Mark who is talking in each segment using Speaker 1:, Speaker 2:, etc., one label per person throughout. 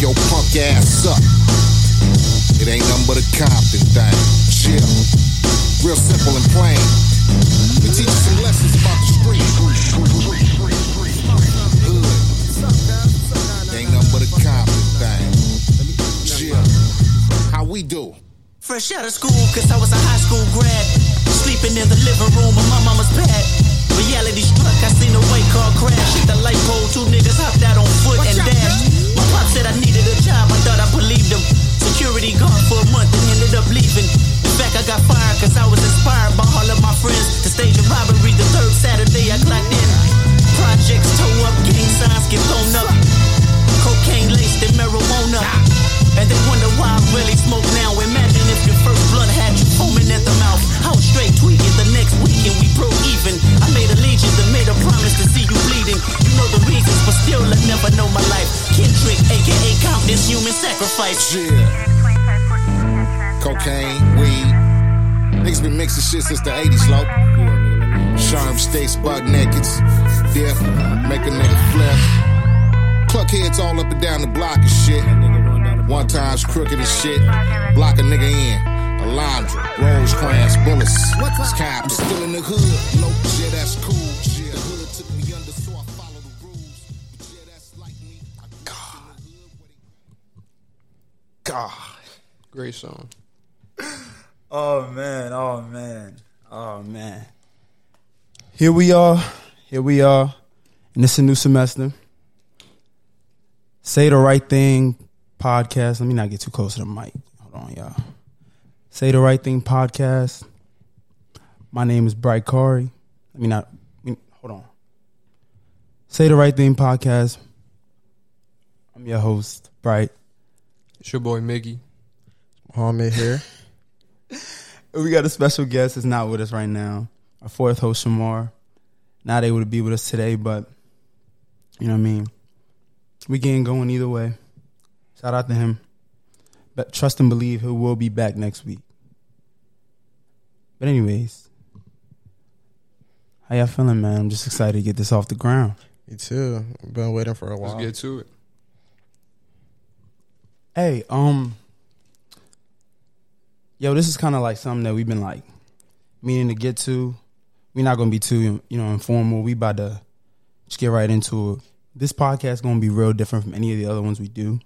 Speaker 1: your punk ass up. It ain't nothing but a Compton thing. Chill. Real simple and plain. We teach you some lessons about the street. Hood. Ain't nothing but a Compton thing. Chill. How we do?
Speaker 2: Fresh out of school, cause I was a high school grad. Sleeping in the living room of my mama's pad. Reality struck, I seen a white car crash. Hit the light pole, two niggas hopped out on foot and dashed. Said I needed a job, I thought I believed him. Security guard for a month and ended up leaving. In fact, I got fired cause I was inspired by all of my friends to stage a robbery the third Saturday I clocked in. Projects toe up, gang signs get blown up. Cocaine laced in marijuana. And they wonder why I really smoke now. Imagine if your first blunt had you foaming at the mouth. I was straight tweaking the next weekend we broke even. I made a allegiance and made a promise to see you bleeding. You know the reasons, but still I never know my life. Kendrick, aka Compton's human sacrifice.
Speaker 1: Yeah. Cocaine, weed. Niggas been mixing shit since the 80s, low. Sherm steaks, buck nakeds. Dip, make a nigga flip. Cluck heads all up and down the block and shit. One time's crooked as shit. Block a nigga in. a Alondra, Rosecrans, bullets. What's cap? I'm still in the hood. Low, yeah, that's cool. Yeah, the hood took me under, so I follow the rules. But yeah, that's like me. I God.
Speaker 3: God. Great song.
Speaker 4: Oh man, oh man, oh man. Here we are. Here we are. And it's a new semester. Say the right thing podcast. Let me not get too close to the mic. Hold on, y'all. Say the right thing podcast. My name is Bright Kari. Let me not. let me- hold on. Say the right thing podcast. I'm your host, Bright.
Speaker 3: It's your boy Miggy.
Speaker 5: Mohammed here.
Speaker 4: We got a special guest that's not with us right now. Our fourth host, Shamar. Not able to be with us today, but you know what I mean. We getting going either way. Shout out to him. But trust and believe he will be back next week. But anyways, how y'all feeling, man? I'm just excited to get this off the ground.
Speaker 5: Me too. Been waiting for a while.
Speaker 3: Let's get to it.
Speaker 4: Hey, um, yo, this is kind of like something that we've been like meaning to get to. We're not gonna be too, you know, informal. We about to just get right into it. This podcast gonna be real different from any of the other ones we do,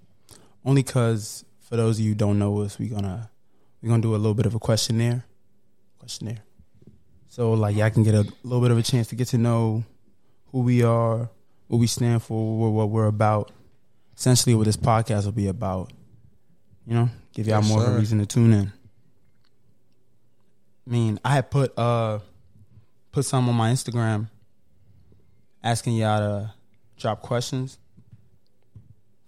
Speaker 4: only because for those of you who don't know us, we're gonna we're gonna do a little bit of a questionnaire, questionnaire. So like y'all can get a little bit of a chance to get to know who we are, what we stand for, what, what we're about. Essentially, what this podcast will be about. You know, give y'all
Speaker 5: Yes,
Speaker 4: more of a reason to tune in. I mean, I had put uh put some on my Instagram asking y'all to drop questions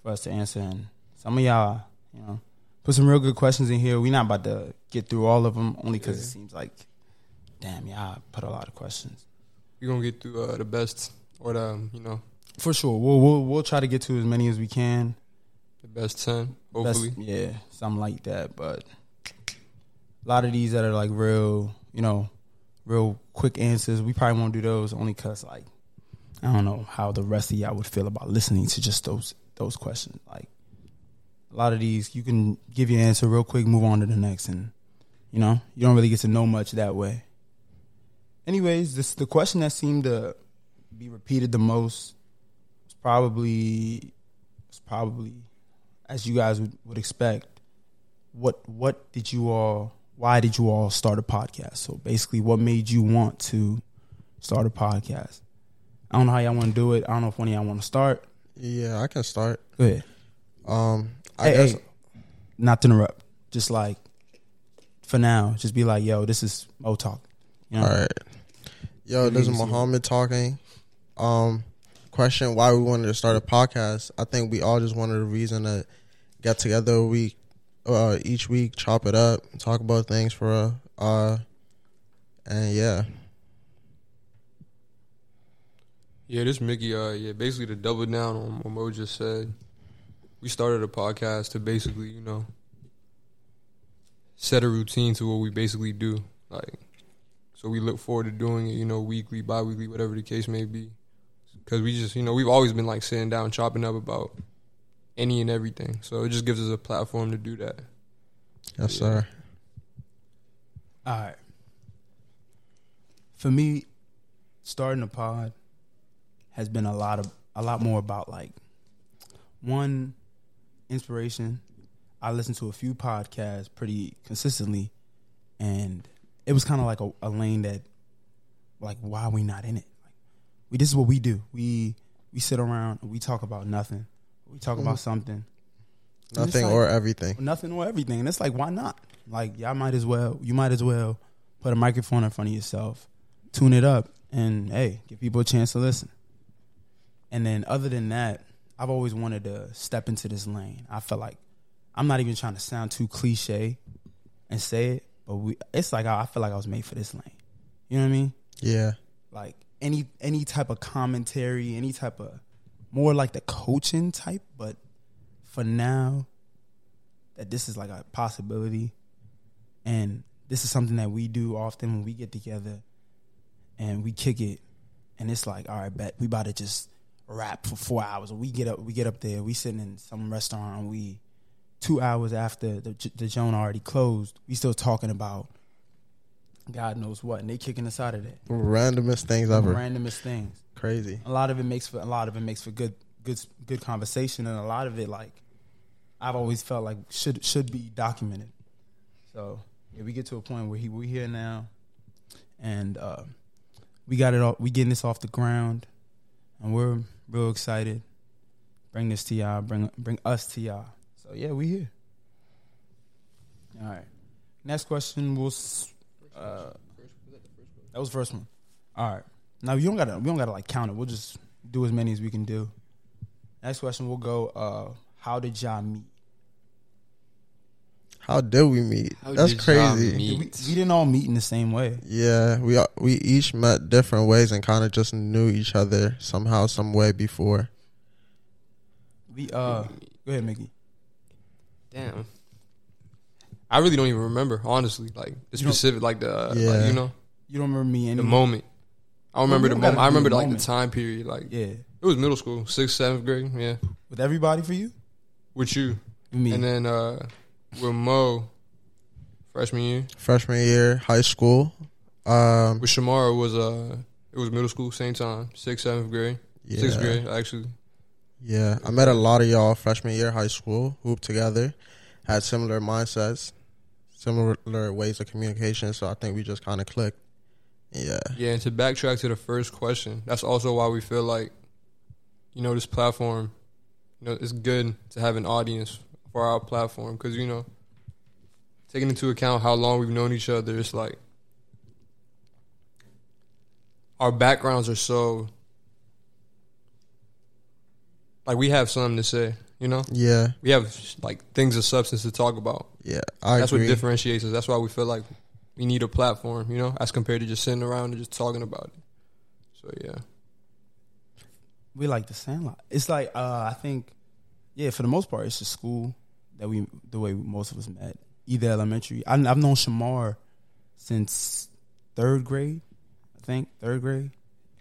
Speaker 4: for us to answer and some of y'all, you know, put some real good questions in here. We're not about to get through all of them only because it seems like damn, y'all put a lot of questions.
Speaker 3: We're gonna get through uh, the best or the um, you know
Speaker 4: For sure. We'll we'll we'll try to get to as many as we can.
Speaker 3: the best ten. Hopefully,
Speaker 4: yeah, something like that. But a lot of these that are like real, you know, real quick answers, we probably won't do those only because like I don't know how the rest of y'all would feel about listening to just those those questions. Like a lot of these, you can give your answer real quick, move on to the next, and you know you don't really get to know much that way. Anyways, this the question that seemed to be repeated the most was probably was probably as you guys would, would expect, what what did you all why did you all start a podcast? So basically what made you want to start a podcast? I don't know how y'all want to do it. I don't know if one of y'all want to start.
Speaker 5: Yeah, I can start.
Speaker 4: Go ahead.
Speaker 5: Um, I
Speaker 4: Hey,
Speaker 5: guess
Speaker 4: hey, not to interrupt. Just like for now, just be like, yo, this is Mo talk. You know?
Speaker 5: all right. Yo, this is
Speaker 4: Easy.
Speaker 5: Muhammad talking. Um, question: Why we wanted to start a podcast? I think we all just wanted a reason to get together a week, uh, each week, chop it up, talk about things for uh, uh, and yeah.
Speaker 3: yeah. This Mickey, uh, yeah, basically to double down on what Mo just said. We started a podcast to basically, you know, set a routine to what we basically do. Like, so we look forward to doing it, you know, weekly, bi-weekly, whatever the case may be. Because we just, you know, we've always been like sitting down, chopping up about any and everything. So it just gives us a platform to do that.
Speaker 5: Yes, sir.
Speaker 4: All right. For me, starting a pod has been a lot of a lot more about like one inspiration. I listened to a few podcasts pretty consistently, and it was kind of like a, a lane that, like, why are we not in it? Like, we this is what we do. We we sit around and we talk about nothing. We talk about mm-hmm. something.
Speaker 5: Nothing
Speaker 4: like-
Speaker 5: or everything.
Speaker 4: nothing or everything. And it's like, why not? Like, y'all might as well, you might as well put a microphone in front of yourself, tune it up, and hey, give people a chance to listen. And then, other than that, I've always wanted to step into this lane. I feel like I'm not even trying to sound too cliche and say it, but we, it's like I I feel like I was made for this lane. You know what I mean?
Speaker 5: Yeah.
Speaker 4: like any any type of commentary, any type of more like the coaching type, but for now that this is like a possibility and this is something that we do often when we get together and we kick it and it's like, all right, bet we about to just rap for four hours. We get up we get up there, we sitting in some restaurant and we two hours after the the joint already closed, we still talking about God knows what, and they kicking us out of there
Speaker 5: Randomest things ever.
Speaker 4: randomest things.
Speaker 5: Crazy.
Speaker 4: A lot of it makes for a lot of it makes for good good good conversation, and a lot of it like I've always felt like should should be documented. So yeah, we get to a point where he we here now, and uh, we got it all. We getting this off the ground, and we're real excited. Bring this to y'all. Bring bring us to y'all. So yeah, we here. All right. Next question was. Uh, that was first one. All right. Now you don't gotta we don't gotta like count it. We'll just do as many as we can do. Next question we'll go. Uh, how did y'all meet?
Speaker 5: How did we meet?
Speaker 3: How
Speaker 5: That's
Speaker 3: did
Speaker 5: crazy.
Speaker 3: meet?
Speaker 4: We, we didn't all meet in the same way.
Speaker 5: Yeah, we all- we each met different ways and kind of just knew each other somehow, some way before.
Speaker 4: We uh, go ahead, Mickey.
Speaker 3: Damn. I really don't even remember, honestly. Like the specific, like the, uh,
Speaker 5: Yeah.
Speaker 3: like, you know,
Speaker 4: You don't remember me any
Speaker 3: the moment. I remember
Speaker 4: we
Speaker 3: the moment. I remember
Speaker 4: the
Speaker 3: like
Speaker 4: moment.
Speaker 3: the time period. Like
Speaker 4: Yeah,
Speaker 3: it was middle school, sixth, seventh grade. Yeah,
Speaker 4: with everybody for you.
Speaker 3: with you,
Speaker 4: me.
Speaker 3: and then uh with Mo, freshman year.
Speaker 5: Freshman year, high school. Um,
Speaker 3: With Shamara was uh it was middle school, same time, sixth, seventh grade,
Speaker 5: yeah,
Speaker 3: sixth grade actually.
Speaker 5: Yeah, I met a lot of y'all freshman year, high school, hooped together, had similar mindsets, similar ways of communication. So I think we just kind of clicked. Yeah,
Speaker 3: Yeah, and to backtrack to the first question, that's also why we feel like, you know, this platform, you know, it's good to have an audience for our platform because you know, taking into account how long we've known each other, it's like our backgrounds are so like we have something to say. You know,
Speaker 5: yeah,
Speaker 3: we have like things of substance to talk about.
Speaker 5: yeah. I
Speaker 3: That's
Speaker 5: agree.
Speaker 3: what differentiates us. That's why we feel like we need a platform, you know, as compared to just sitting around and just talking about it. So yeah,
Speaker 4: we like the Sandlot. It's like uh, I think, yeah, for the most part, it's just school that we the way most of us met. Either elementary. I, I've known Shamar since third grade. I think third grade.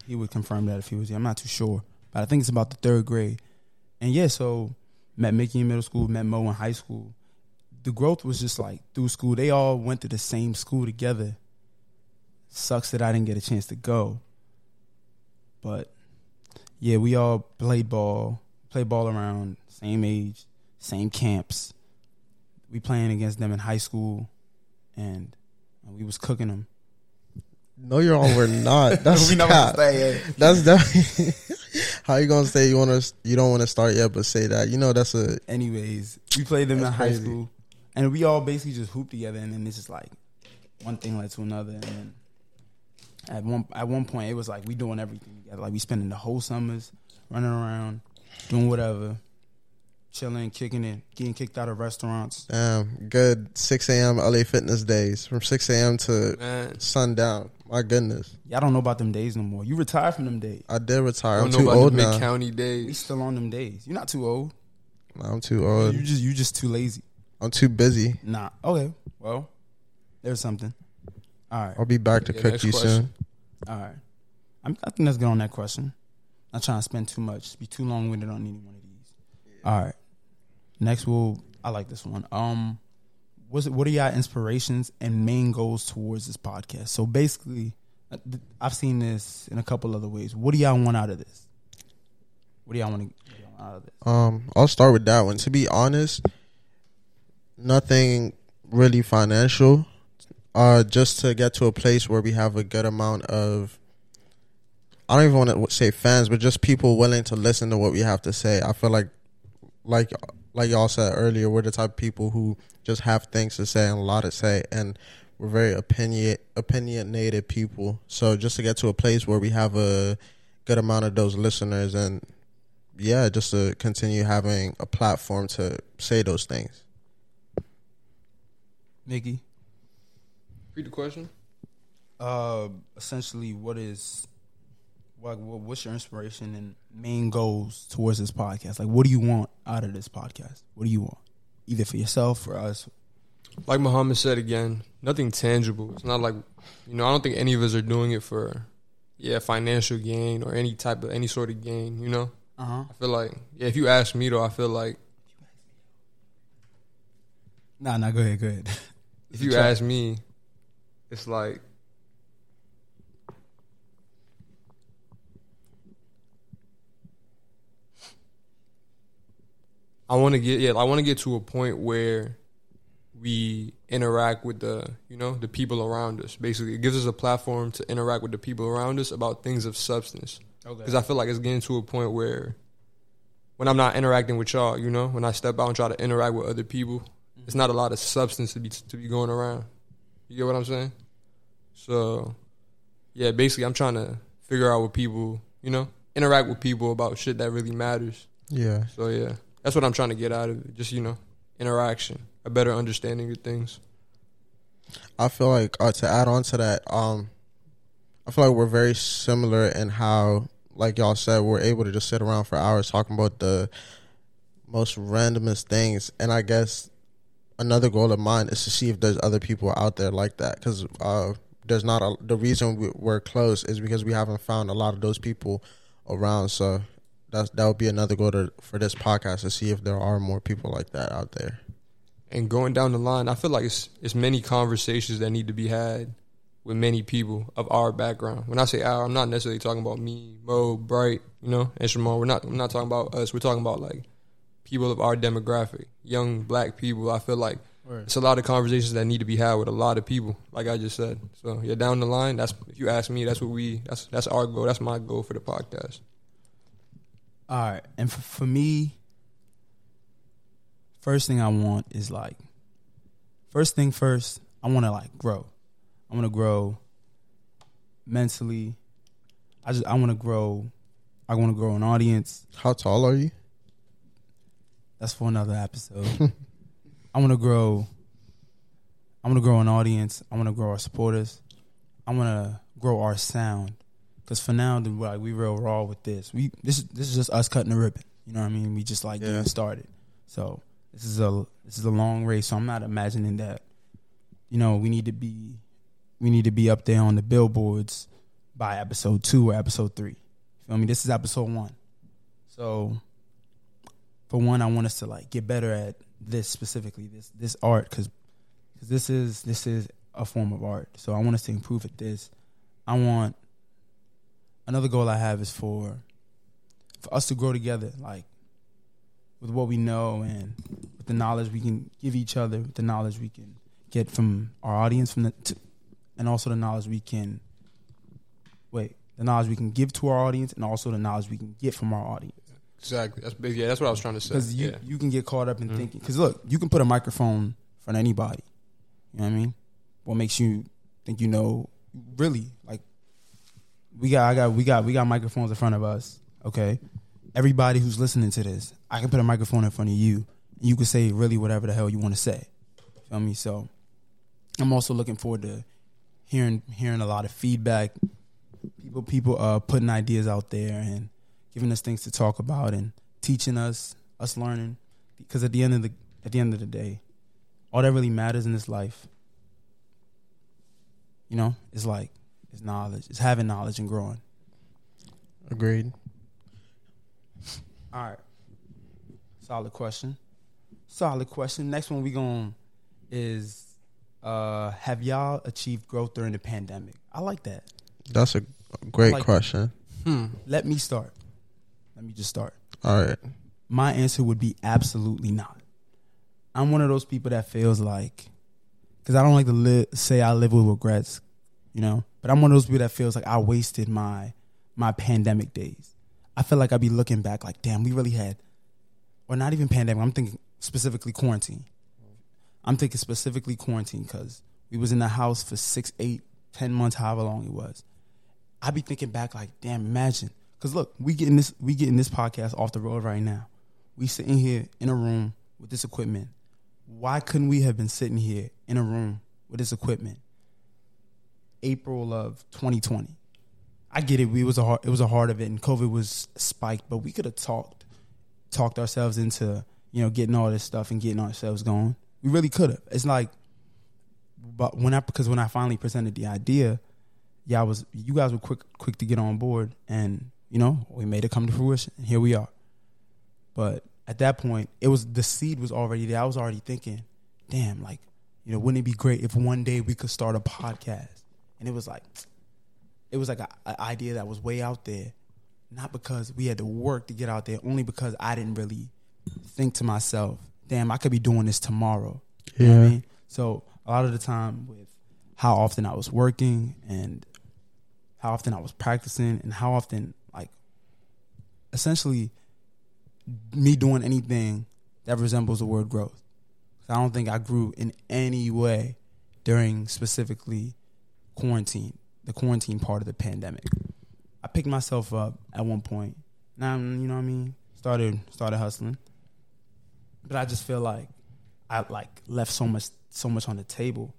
Speaker 4: He would confirm that if he was here. I'm not too sure, but I think it's about the third grade. And yeah, so met Mickey in middle school, met Mo in high school. The growth was just like through school. They all went to the same school together. Sucks that I didn't get a chance to go. But yeah, we all played ball, played ball around, same age, same camps. We playing against them in high school, and we was cooking them.
Speaker 5: No, you're all were not. That's
Speaker 4: we never
Speaker 5: cap.
Speaker 4: say it.
Speaker 5: That's definitely. How you gonna say you want to? You don't want to start yet, but say that. You know that's a
Speaker 4: Anyways, we played them in
Speaker 5: That's
Speaker 4: high school, and we all basically just hooped together, and then it's just like one thing led to another, and then at one at one point it was like we doing everything together. Like we spending the whole summers running around, doing whatever, chilling, kicking it, getting kicked out of restaurants.
Speaker 5: damn good. Six a.m. LA Fitness days from six a.m. to
Speaker 3: man,
Speaker 5: sundown. My goodness,
Speaker 4: Y'all don't know about them days no more. You retired from them days.
Speaker 5: I did retire.
Speaker 3: I
Speaker 5: I'm
Speaker 3: know
Speaker 5: too
Speaker 3: about
Speaker 5: old
Speaker 3: the
Speaker 5: now.
Speaker 3: mid county
Speaker 4: We
Speaker 3: days.
Speaker 4: still on them days. You're not too old.
Speaker 5: I'm too old.
Speaker 4: You just you just too lazy.
Speaker 5: I'm too busy.
Speaker 4: Nah. Okay. Well, there's something. All right.
Speaker 5: I'll be back to
Speaker 3: Yeah,
Speaker 5: cook you
Speaker 3: question.
Speaker 5: soon.
Speaker 4: All right. I'm, I think let's get on that question. Not trying to spend too much. Be too long winded on any one of these. All right. Next, we'll. I like this one. Um, what's what are y'all inspirations and main goals towards this podcast? So basically, uh, I've seen this in a couple other ways. What do y'all want out of this? What do y'all want out of this?
Speaker 5: Um, I'll start with that one. To be honest, nothing really financial. Uh, just to get to a place where we have a good amount of. I don't even want to say fans, but just people willing to listen to what we have to say. I feel like, like, like y'all said earlier, we're the type of people who just have things to say and a lot to say, and we're very opinion opinionated people. So just to get to a place where we have a good amount of those listeners and yeah, just to continue having a platform to say those things.
Speaker 4: Nikki,
Speaker 3: Read the question.
Speaker 4: uh, essentially, what is what what's your inspiration and main goals towards this podcast? Like, what do you want out of this podcast? What do you want, either for yourself or us?
Speaker 3: Like Muhammad said again, nothing tangible. It's not like you know. I don't think any of us are doing it for yeah financial gain or any type of any sort of gain. You know.
Speaker 4: Uh huh.
Speaker 3: I feel like yeah. If you ask me though, I feel like
Speaker 4: Nah, nah. Go ahead. Go ahead.
Speaker 3: if you ask me, it's like I want to get yeah, I want to get to a point where we interact with the you know the people around us. Basically, it gives us a platform to interact with the people around us about things of substance. Because I feel like it's getting to a point where when I'm not interacting with y'all, you know, when I step out and try to interact with other people, mm-hmm. it's not a lot of substance to be to be going around. You get what I'm saying? So, yeah, basically, I'm trying to figure out with people, you know, interact with people about shit that really matters.
Speaker 5: Yeah.
Speaker 3: So yeah, that's what I'm trying to get out of it. Just you know, interaction, a better understanding of things.
Speaker 5: I feel like uh, to add on to that, um, I feel like we're very similar in how, like y'all said, we're able to just sit around for hours talking about the most randomest things. And I guess another goal of mine is to see if there's other people out there like that. Because uh, there's not a, the reason we, we're close is because we haven't found a lot of those people around. So that's that would be another goal to, for this podcast to see if there are more people like that out there.
Speaker 3: And going down the line, I feel like it's it's many conversations that need to be had with many people of our background. When I say our, I'm not necessarily talking about me, Mo, Bright, you know, and Shimon. We're not. I'm not talking about us. We're talking about like people of our demographic, young black people. I feel like it's a lot of conversations that need to be had with a lot of people. Like I just said. So yeah, down the line, that's if you ask me, that's what we. That's that's our goal. That's my goal for the podcast.
Speaker 4: All right, and for, for me, first thing I want is like, first thing first, I want to like grow. I want to grow mentally. I just I want to grow. I want to grow an audience.
Speaker 5: How tall are you?
Speaker 4: That's for another episode. I want to grow. I want to grow an audience. I want to grow our supporters. I want to grow our sound. Cause for now, the- like we real raw with this. We this this is just us cutting the ribbon. You know what I mean? We just like
Speaker 5: Yeah.
Speaker 4: getting started. So this is a this is a long race. So I'm not imagining that. You know, we need to be we need to be up there on the billboards by episode two or episode three. Feel me? This is episode one. So for one, I want us to like get better at this specifically, this this art, because this is this is a form of art. So I want us to improve at this. I want another goal I have is for for us to grow together, like with what we know and with the knowledge we can give each other, with the knowledge we can get from our audience, from the to, and also the knowledge we can wait, the knowledge we can give to our audience, and also the knowledge we can get from our audience.
Speaker 3: Exactly. That's. Yeah, that's what I was trying to say.
Speaker 4: Because you,
Speaker 3: yeah.
Speaker 4: you can get caught up in mm-hmm. thinking. Because look, you can put a microphone in front of anybody. You know what I mean? What makes you think you know? Really, like we got, I got, we got, we got microphones in front of us. Okay, everybody who's listening to this, I can put a microphone in front of you, and you can say really whatever the hell you want to say. Feel me? So, I'm also looking forward to hearing hearing a lot of feedback. People, people, uh, putting ideas out there and giving us things to talk about and teaching us, us learning. Because at the end of the at the end of the day, all that really matters in this life, you know, is like is knowledge, It's having knowledge and growing.
Speaker 5: Agreed.
Speaker 4: All right, solid question. Solid question. Next one we going is uh have y'all achieved growth during the pandemic? I like that.
Speaker 5: That's a great
Speaker 4: Like-
Speaker 5: question.
Speaker 3: Hmm.
Speaker 4: Let me start. Let me just start.
Speaker 5: All right.
Speaker 4: My answer would be absolutely not. I'm one of those people that feels like, because I don't like to li- say I live with regrets, you know. But I'm one of those people that feels like I wasted my my pandemic days. I feel like I'd be looking back like, damn, we really had, or not even pandemic. I'm thinking specifically quarantine. I'm thinking specifically quarantine because we was in the house for six, eight, ten months, however long it was. I'd be thinking back like, damn, imagine. Because look, we getting this, we getting this podcast off the road right now. We sitting here in a room with this equipment. Why couldn't we have been sitting here in a room with this equipment? April of 2020. I get it. We was a hard, it was a hard of it, and COVID was spiked, but we could have talked talked ourselves into you know getting all this stuff and getting ourselves going. We really could have. It's like, but when I because when I finally presented the idea, y'all was you guys were quick quick to get on board, and you know we made it come to fruition, and here we are. But at that point, it was the seed was already there. I was already thinking, damn, like you know, wouldn't it be great if one day we could start a podcast? And it was like, it was like an idea that was way out there, not because we had to work to get out there, only because I didn't really think to myself, damn, I could be doing this tomorrow. You know what I
Speaker 5: Yeah.
Speaker 4: mean? So a lot of the time with how often I was working and how often I was practicing and how often like essentially me doing anything that resembles the word growth. I don't think I grew in any way during specifically quarantine, the quarantine part of the pandemic. I picked myself up at one point. Now you know what I mean. Started started hustling, but I just feel like I like left so much so much on the table.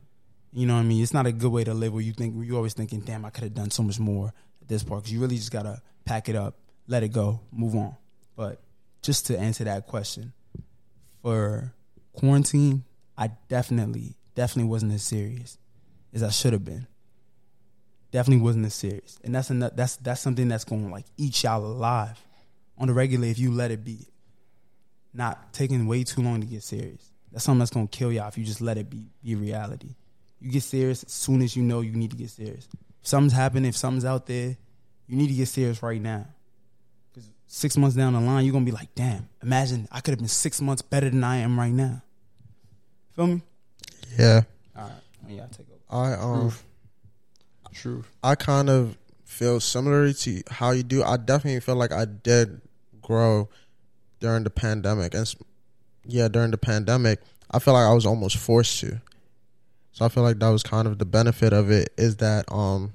Speaker 4: You know what I mean? It's not a good way to live where you think you always thinking, "Damn, I could have done so much more at this part." Because you really just gotta pack it up, let it go, move on. But just to answer that question, for quarantine, I definitely, definitely wasn't as serious as I should have been. Definitely wasn't as serious, and that's enough, that's that's something that's going to like eat y'all alive on the regular if you let it be. Not taking way too long to get serious. That's something that's going to kill y'all if you just let it be be reality. You get serious as soon as you know you need to get serious. If something's happening, if something's out there, you need to get serious right now Because six months down the line, you're gonna be like, damn, imagine I could have been six months better than I am right now. Feel me?
Speaker 5: Yeah.
Speaker 4: All right. Yeah, I take over.
Speaker 5: I um
Speaker 3: True.
Speaker 5: I kind of feel similar to how you do. I definitely feel like I did grow during the pandemic, and yeah, during the pandemic, I feel like I was almost forced to. So I feel like that was kind of the benefit of it is that um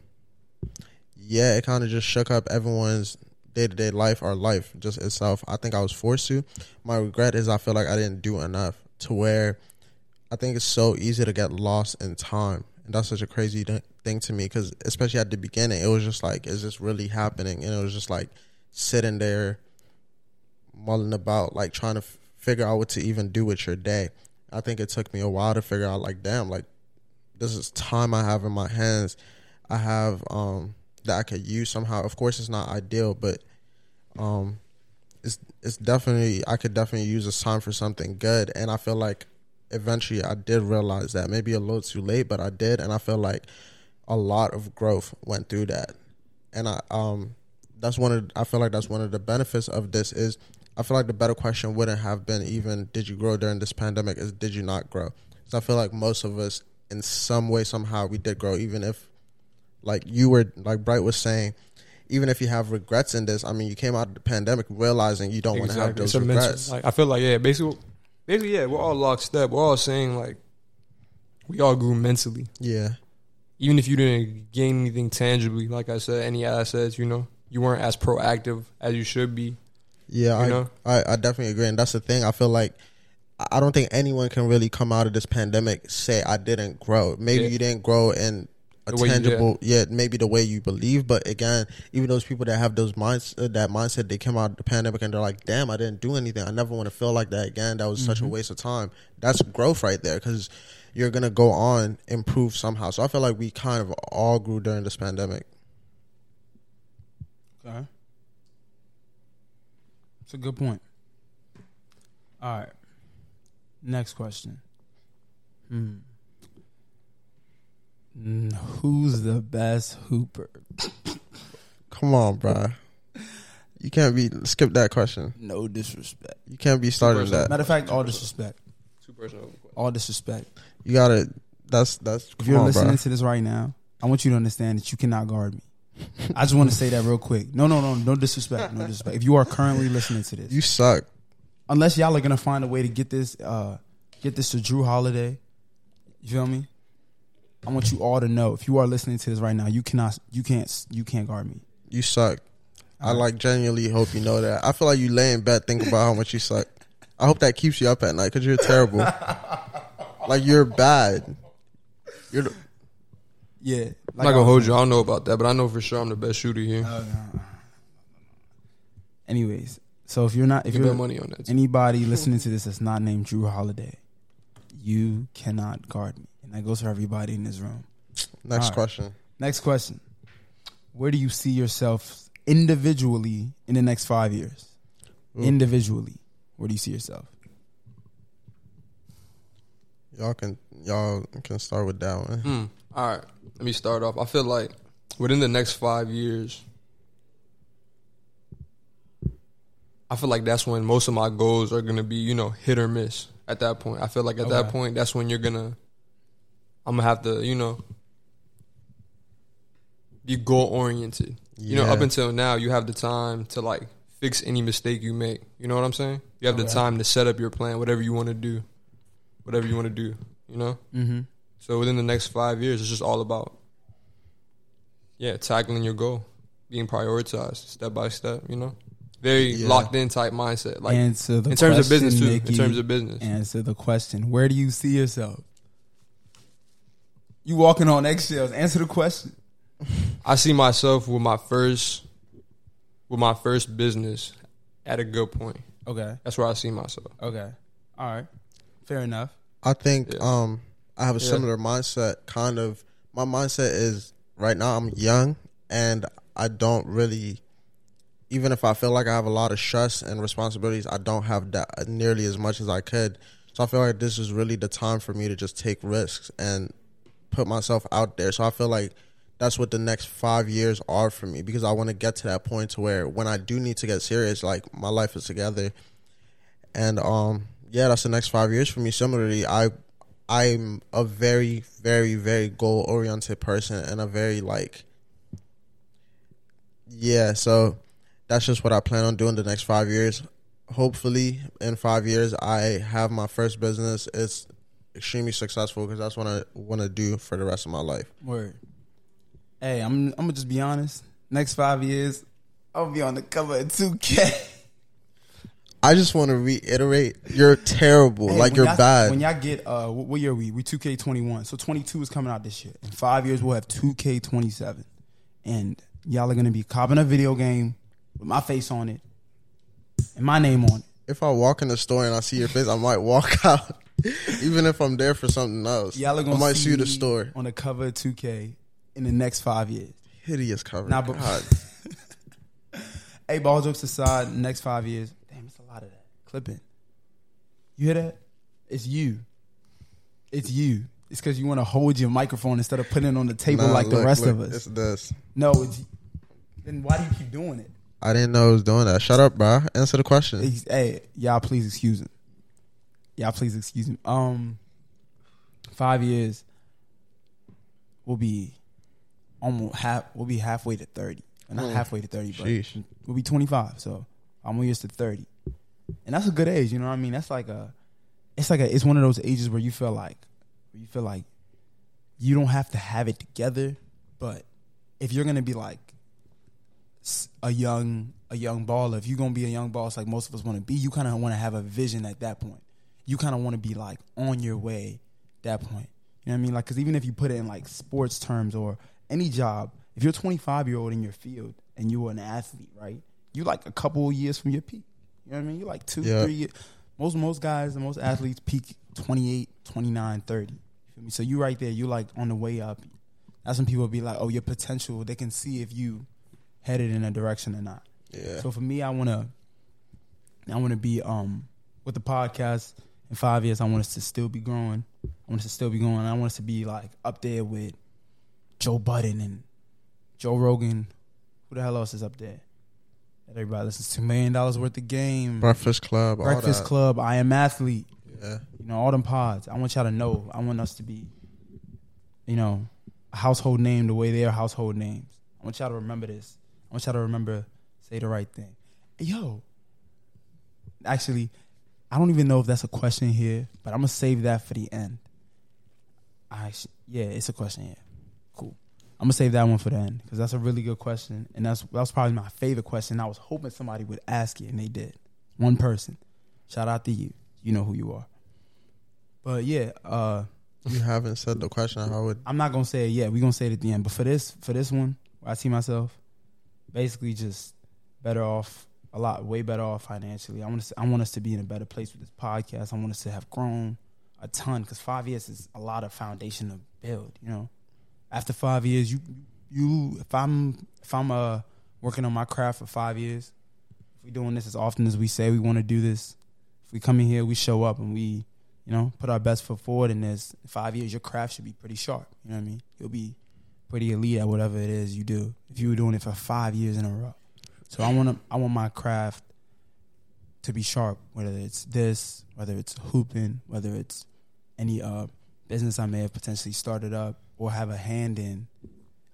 Speaker 5: yeah, it kind of just shook up everyone's day to day life or life just itself. I think I was forced to. My regret is I feel like I didn't do enough to where I think it's so easy to get lost in time. And that's such a crazy thing to me because, especially at the beginning, it was just like, is this really happening? And it was just like sitting there, mulling about, like trying to f- figure out what to even do with your day. I think it took me a while to figure out, like, damn, like, this is time I have in my hands. I have, um, that I could use somehow. Of course, it's not ideal, but, um, it's it's definitely I could definitely use this time for something good, and I feel like eventually I did realize that maybe a little too late, but I did, and I feel like a lot of growth went through that, and I um that's one of I feel like that's one of the benefits of this is I feel like the better question wouldn't have been even did you grow during this pandemic is did you not grow? So I feel like most of us in some way somehow we did grow, even if like you were like Bright was saying. Even if you have regrets in this, I mean, you came out of the pandemic realizing you don't want to have those regrets.
Speaker 3: like I feel like yeah, basically, basically yeah, we're all locked lockstep. We're all saying like we all grew mentally,
Speaker 5: yeah,
Speaker 3: even if you didn't gain anything tangibly. Like I said, any assets, you know, you weren't as proactive as you should be.
Speaker 5: Yeah,
Speaker 3: You
Speaker 5: I,
Speaker 3: know?
Speaker 5: I I definitely agree, and that's the thing. I feel like I I don't think anyone can really come out of this pandemic say I didn't grow. Maybe
Speaker 3: Yeah.
Speaker 5: you didn't grow in a tangible, yeah. maybe the way you believe. But again, even those people that have those minds, uh, that mindset, they come out of the pandemic and they're like, "Damn, I didn't do anything. I never want to feel like that again. That was such a waste of time." That's growth right there, because you're gonna go on improve somehow. So I feel like we kind of all grew during this pandemic.
Speaker 4: Okay. It's a good point. All right. Next question. Hmm. Mm, Who's the best hooper?
Speaker 5: Come on, bro. You can't be skip that question.
Speaker 4: No disrespect.
Speaker 5: You can't be starting
Speaker 3: personal.
Speaker 5: that.
Speaker 4: Matter of fact, all disrespect.
Speaker 3: Two personal.
Speaker 4: All disrespect.
Speaker 5: You gotta. That's that's.
Speaker 4: If you're
Speaker 5: on,
Speaker 4: listening
Speaker 5: bruh.
Speaker 4: to this right now, I want you to understand that you cannot guard me. I just want to say that real quick. No, no, no, no disrespect, no disrespect. If you are currently listening to this,
Speaker 5: You suck.
Speaker 4: unless y'all are gonna find a way to get this, uh, get this to Jrue Holiday, you feel me? I want you all to know if you are listening to this right now, you cannot, you can't, you can't guard me.
Speaker 5: You suck. I like genuinely hope you know that. I feel like you lay in bed thinking about how much you suck. I hope that keeps you up at night because you're terrible. like you're bad. You're. The,
Speaker 4: Yeah,
Speaker 3: I'm not gonna hold you. I don't know about that, but I know for sure I'm the best shooter here.
Speaker 4: Oh, Anyways, so if you're not, if
Speaker 3: you
Speaker 4: you're
Speaker 3: money on that.
Speaker 4: anybody listening to this that's not named Jrue Holiday, you cannot guard me, and that goes for everybody in this room.
Speaker 5: next
Speaker 4: Alright.
Speaker 5: question.
Speaker 4: Next question. Where do you see yourself individually in the next five years?
Speaker 5: Ooh.
Speaker 4: Individually, where do you see yourself?
Speaker 5: Y'all can y'all can start with that one.
Speaker 3: Hmm. All right. Let me start off. I feel like within the next five years, I feel like that's when most of my goals are gonna be, you know, hit or miss. At that point, I feel like at that point, that's when you're gonna, I'm gonna have to, you know, be goal oriented. You know, up until now, you have the time to like fix any mistake you make. You know what I'm saying? You have the time to set up your plan, whatever you want to do, whatever you want to do. You know.
Speaker 4: Mm-hmm.
Speaker 3: So within the next five years, it's just all about, yeah, tackling your goal, being prioritized step by step. You know, very
Speaker 5: Yeah.
Speaker 3: locked in type mindset. Like
Speaker 4: answer the
Speaker 3: in terms of business too.
Speaker 4: Nikki.
Speaker 3: In terms of business,
Speaker 4: answer the question. Where do you see yourself? You walking on eggshells. Answer the question.
Speaker 3: I see myself with my first, with my first business at a good point.
Speaker 4: Okay.
Speaker 3: That's where I see myself.
Speaker 4: Okay. All right. Fair enough.
Speaker 5: I think
Speaker 3: Yeah.
Speaker 5: um I have a
Speaker 3: Yeah.
Speaker 5: similar mindset. Kind of my mindset is right now I'm young and I don't really even if I feel like I have a lot of stress and responsibilities, I don't have that nearly as much as I could. So I feel like this is really the time for me to just take risks and put myself out there. So I feel like that's what the next five years are for me because I want to get to that point to where when I do need to get serious, like my life is together. And um, yeah, that's the next five years for me. Similarly, I I'm a very, very, very goal oriented person and a very like yeah, so that's just what I plan on doing the next five years. Hopefully, in five years, I have my first business. It's extremely successful because that's what I want to do for the rest of my life.
Speaker 4: Word. Hey, I'm. I'm gonna just be honest. Next five years, I'll be on the cover of 2K.
Speaker 5: I just want to reiterate: you're terrible.
Speaker 4: Hey,
Speaker 5: like you're bad.
Speaker 4: When y'all get uh, what, what year are we? We 2K21. So 22 is coming out this year. In five years, we'll have 2K27, and y'all are gonna be copping a video game with my face on it and my name on it.
Speaker 5: if I walk in the store and I see your face, I might walk out, even if I'm there for something else.
Speaker 4: Y'all are gonna
Speaker 5: I might
Speaker 4: see
Speaker 5: sue the store.
Speaker 4: on the cover of 2K in the next five years.
Speaker 5: Hideous cover.
Speaker 4: Nah, but- Hey, ball jokes aside, next five years. Damn, it's a lot of that. Clipping. You hear that? It's you. It's you. It's because you want to hold your microphone instead of putting it on the table
Speaker 5: Nah,
Speaker 4: like the rest
Speaker 5: look,
Speaker 4: of us.
Speaker 5: It's this.
Speaker 4: No, it's. Then why do you keep doing it?
Speaker 5: I didn't know I was doing that. Shut up, bro. Answer the question.
Speaker 4: Hey, y'all, please excuse him. Y'all, please excuse me. Um, five years. We'll be almost half. We'll be halfway to thirty. Well, Not
Speaker 5: Hmm.
Speaker 4: halfway to thirty, but
Speaker 5: Sheesh.
Speaker 4: we'll be twenty five. So I'm almost to thirty, and that's a good age. You know what I mean? That's like a. It's like a. It's one of those ages where you feel like, where you feel like, you don't have to have it together, but if you're gonna be like a young a young baller, if you're gonna be a young boss like most of us want to be, you kind of want to have a vision at that point. You kind of want to be like on your way that point. You know what I mean? Like, because even if you put it in like sports terms or any job, if you're a 25 year old in your field and you were an athlete, right? You like a couple of years from your peak. You know what I mean? You're like two,
Speaker 5: Yeah.
Speaker 4: three years. Most most guys and most athletes peak 28, 29, 30. You feel me? So you right there, you like on the way up. That's when people be like, oh, your potential. They can see if you headed in a direction or not.
Speaker 5: Yeah.
Speaker 4: So for me, I wanna, I wanna be um with the podcast In five years, I want us to still be growing. I want us to still be going. I want us to be like up there with Joe Budden and Joe Rogan. Who the hell else is up there? That everybody listens to. Million dollars worth of game.
Speaker 5: Breakfast Club,
Speaker 4: Breakfast. Club. I am athlete.
Speaker 5: Yeah,
Speaker 4: You know, all them pods. I want y'all to know. I want us to be, you know, a household name the way they're household names. I want y'all to remember this. I want y'all to remember say the right thing. Yo, actually, I don't even know if that's a question here, but I'm gonna save that for the end. I sh- yeah, it's a question here. Cool. I'm gonna save that one for the end because that's a really good question, and that's that was probably my favorite question. I was hoping somebody would ask it, and they did. One person. Shout out to you. You know who you are. But yeah, uh,
Speaker 5: you haven't said the question. How would
Speaker 4: I'm not gonna say it yet. We're gonna say it at the end. But for this for this one, I see myself, basically just better off, a lot way better off financially. I want us I want us to be in a better place with this podcast. I want us to have grown a ton because five years is a lot of foundation to build. You know, after five years, you you if I'm if I'm uh working on my craft for five years, if we're doing this as often as we say we want to do this, if we come in here, we show up and we you know, put our best foot forward in this. Five years, your craft should be pretty sharp. You know what I mean? You'll be pretty elite at whatever it is you do if you were doing it for five years in a row. So I want to, I want my craft to be sharp, whether it's this, whether it's hooping, whether it's any uh, business I may have potentially started up or have a hand in.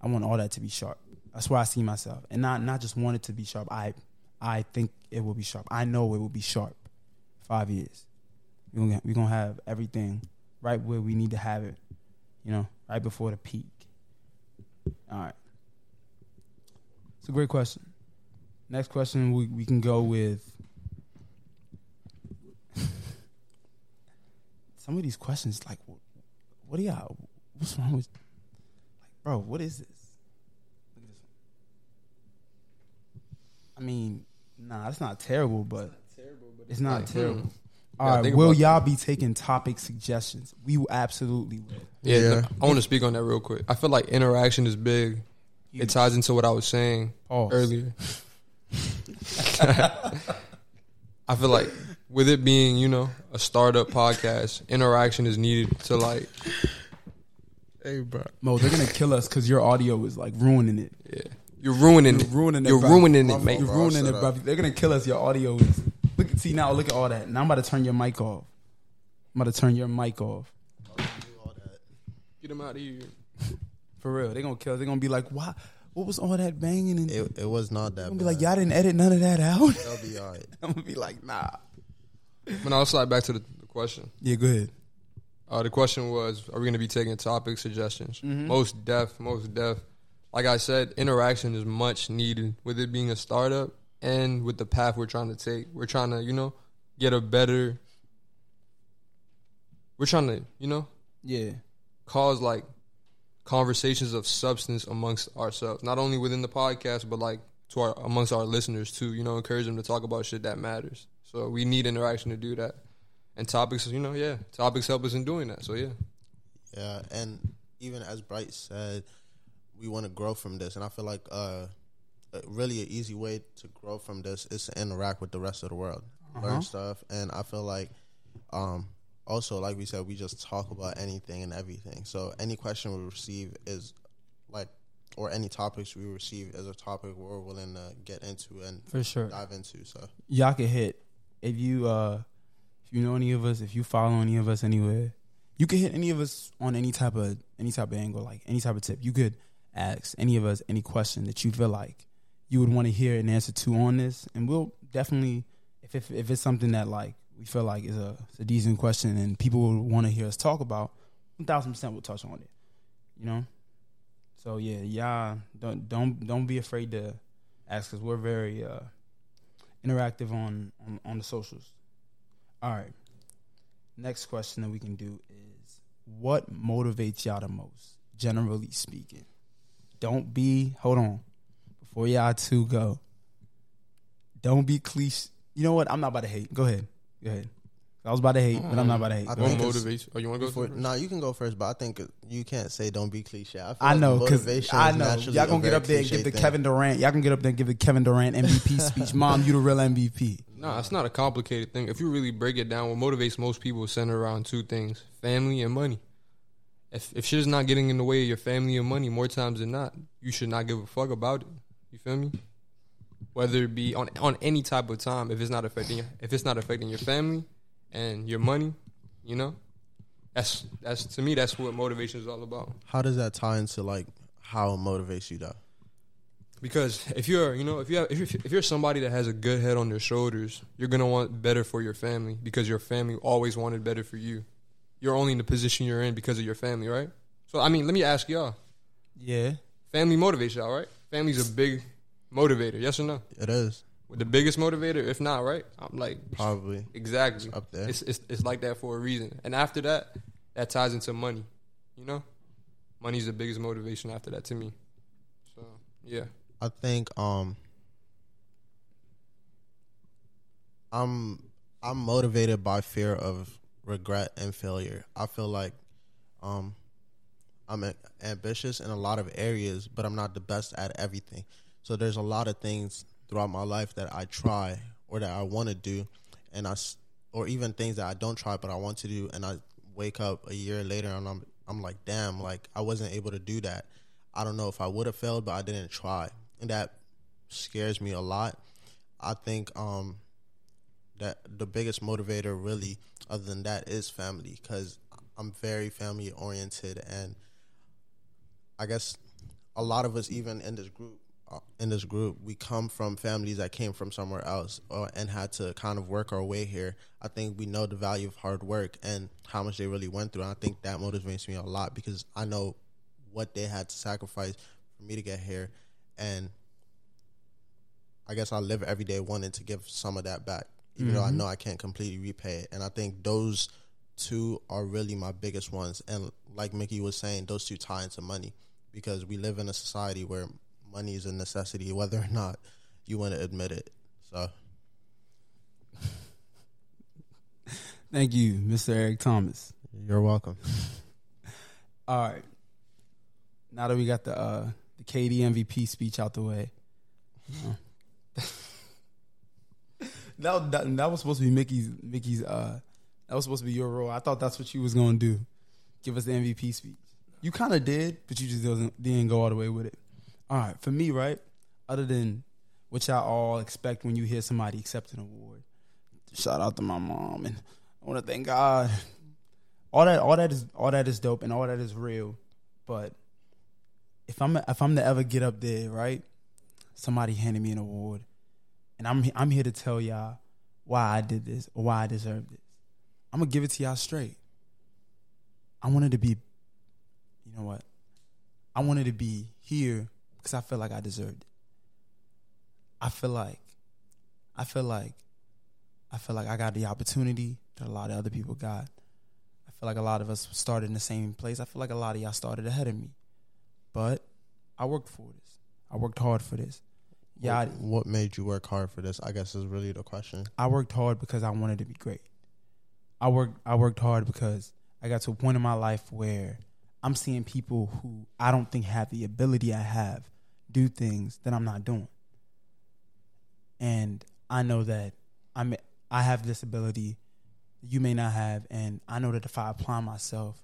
Speaker 4: I want all that to be sharp. That's where I see myself, and not not just want it to be sharp. I I think it will be sharp. I know it will be sharp. Five years we're gonna, we're gonna have everything right where we need to have it, you know, right before the peak. All right. It's a great question. Next question, we, we can go with. Some of these questions, like, what, what are y'all? What's wrong with? Like, bro, what is this? Look at this one. I mean, nah, it's not terrible, but it's not
Speaker 3: Like,
Speaker 4: terrible.
Speaker 3: hmm.
Speaker 4: All
Speaker 3: Yeah,
Speaker 4: right,
Speaker 3: think
Speaker 4: will y'all be taking topic suggestions? We absolutely will.
Speaker 3: Yeah,
Speaker 5: Yeah.
Speaker 3: I want to speak on that real quick. I feel like interaction is big. It ties into what I was saying
Speaker 4: Pause.
Speaker 3: earlier. I feel like with it being, you know, a startup podcast, interaction is needed to like,
Speaker 5: Hey, bro.
Speaker 4: Mo, they're gonna kill us because your audio is like ruining it.
Speaker 3: yeah, you're ruining
Speaker 4: You're
Speaker 3: it.
Speaker 4: ruining it,
Speaker 3: You're
Speaker 4: bro.
Speaker 3: ruining it, mate.
Speaker 4: You're ruining it, bro. They're gonna kill us. Your audio is. Look, at see now. Look at all that. Now I'm about to turn your mic off. I'm about to turn your mic off.
Speaker 3: Get him out of here.
Speaker 4: For real, they're gonna kill. us. They're gonna be like, "Why? What was all that banging?" And
Speaker 5: It, it was not that.
Speaker 4: I'm gonna
Speaker 5: bad.
Speaker 4: be like, "Y'all didn't edit none of that out."
Speaker 5: That'll be all right.
Speaker 4: I'm gonna be like, "Nah."
Speaker 3: But now let's slide back to the, the question.
Speaker 4: Yeah, go ahead.
Speaker 3: Uh, the question was, are we going to be taking topic suggestions?
Speaker 4: Mm-hmm.
Speaker 3: Most deaf, most deaf. Like I said, interaction is much needed with it being a startup and with the path we're trying to take. We're trying to, you know, get a better. We're trying to, you know,
Speaker 4: Yeah,
Speaker 3: cause like conversations of substance amongst ourselves, not only within the podcast, but like to our amongst our listeners too. You know, encourage them to talk about shit that matters. So we need interaction to do that, and topics. You know, yeah, topics help us in doing that. So yeah.
Speaker 5: Yeah, and even as Bright said, we want to grow from this, and I feel like uh, a- really an easy way to grow from this is to interact with the rest of the world, learn stuff, and I feel like um, also like we said, we just talk about anything and everything. So any question we receive is like, or any topics we receive is a topic we're willing to get into and
Speaker 4: for sure.
Speaker 5: dive into. So
Speaker 4: y'all can hit if you uh if you know any of us, if you follow any of us anywhere, you can hit any of us on any type of any type of angle, like any type of tip. You could ask any of us any question that you feel like you would want to hear an answer to on this, and we'll definitely if if, if it's something that like we feel like is a, a decent question and people want to hear us talk about, one thousand percent we'll touch on it. You know. So yeah, y'all don't don't don't be afraid to ask because we're very uh interactive on, on on the socials. All right. Next question that we can do is what motivates y'all the most, generally speaking? Don't be hold on. Before y'all two go. Don't be cliche. You know what? I'm not about to hate. Go ahead. Go ahead. I was about to hate, but I'm not about to hate.
Speaker 5: I
Speaker 4: Go
Speaker 3: What
Speaker 4: ahead.
Speaker 5: think it's-
Speaker 3: motivates? Oh, you want to go?
Speaker 5: For,
Speaker 3: first?
Speaker 5: nah, you can go first, but I think you can't say don't be cliche. I, feel
Speaker 4: I
Speaker 5: like
Speaker 4: know because
Speaker 5: motivation
Speaker 4: I
Speaker 5: is
Speaker 4: know
Speaker 5: naturally
Speaker 4: y'all
Speaker 5: a
Speaker 4: gonna get
Speaker 5: very
Speaker 4: up there and
Speaker 5: cliche
Speaker 4: give the
Speaker 5: thing.
Speaker 4: Kevin Durant. Y'all can get up there and give the Kevin Durant MVP speech. Mom, you the real MVP.
Speaker 3: Nah, Nah, it's not a complicated thing. If you really break it down, what motivates most people is centered around two things: family and money. If if shit is not getting in the way of your family and money, more times than not, you should not give a fuck about it. You feel me? Whether it be on on any type of time, if it's not affecting your, if it's not affecting your family and your money, you know, that's that's to me that's what motivation is all about.
Speaker 5: How does that tie into like how it motivates you though?
Speaker 3: Because if you're, you know, if you have, if you're, if you're somebody that has a good head on their shoulders, you're gonna want better for your family because your family always wanted better for you. You're only in the position you're in because of your family, right? So I mean, let me ask y'all:
Speaker 4: Yeah.
Speaker 3: family motivates y'all, right? Family's a big motivator, yes or no?
Speaker 5: It is
Speaker 3: The biggest motivator, if not, right? I'm like
Speaker 5: probably
Speaker 3: exactly
Speaker 5: up there.
Speaker 3: It's, it's it's like that for a reason. And after that, that ties into money. You know, money's the biggest motivation after that to me. So yeah.
Speaker 5: I think um I'm I'm motivated by fear of regret and failure. I feel like um I'm ambitious in a lot of areas, but I'm not the best at everything. So there's a lot of things throughout my life that I try or that I want to do and I or even things that I don't try but I want to do and I wake up a year later and I'm I'm like, "Damn, like I wasn't able to do that." I don't know if I would have failed, but I didn't try. And that scares me a lot. I think um that the biggest motivator really other than that is family cuz I'm very family oriented and I guess a lot of us even in this group in this group we come from families that came from somewhere else or, and had to kind of work our way here. I think we know the value of hard work and how much they really went through and i think that motivates me a lot because i know what they had to sacrifice for me to get here. And i guess i live every day wanting to give some of that back even though i mm-hmm. know i can't completely repay it. And i think those two are really my biggest ones. And like mickey was saying those two tie into money because we live in a society where money is a necessity whether or not you want to admit it so
Speaker 4: Thank you, Mr. Eric Thomas.
Speaker 5: you're welcome
Speaker 4: All right. Now that we got the uh, the KD MVP speech out the way, uh, that, that that was supposed to be Mickey's Mickey's. Uh, that was supposed to be your role. I thought that's what you was gonna do. Give us the MVP speech. You kind of did, but you just didn't, didn't go all the way with it. All right, for me, right? Other than what y'all all expect when you hear somebody accept an award, shout out to my mom, and I want to thank God. All that all that is all that is dope and all that is real but if i'm if i'm to ever get up there right somebody handed me an award and i'm i'm here to tell y'all why i did this or why i deserved this i'm gonna give it to y'all straight. I wanted to be you know what? I wanted to be here because i feel like i deserved it i feel like i feel like i feel like i got the opportunity that a lot of other people got I feel like a lot of us started in the same place. I feel like a lot of y'all started ahead of me. But I worked for this. I worked hard for this. Yeah,
Speaker 5: what, what made you work hard for this i guess is really the question
Speaker 4: I, I worked hard because I wanted to be great. I worked I worked hard because I got to a point in my life where I'm seeing people who I don't think have the ability I have do things that I'm not doing. And I know that I'm I have this ability you may not have and I know that if I apply myself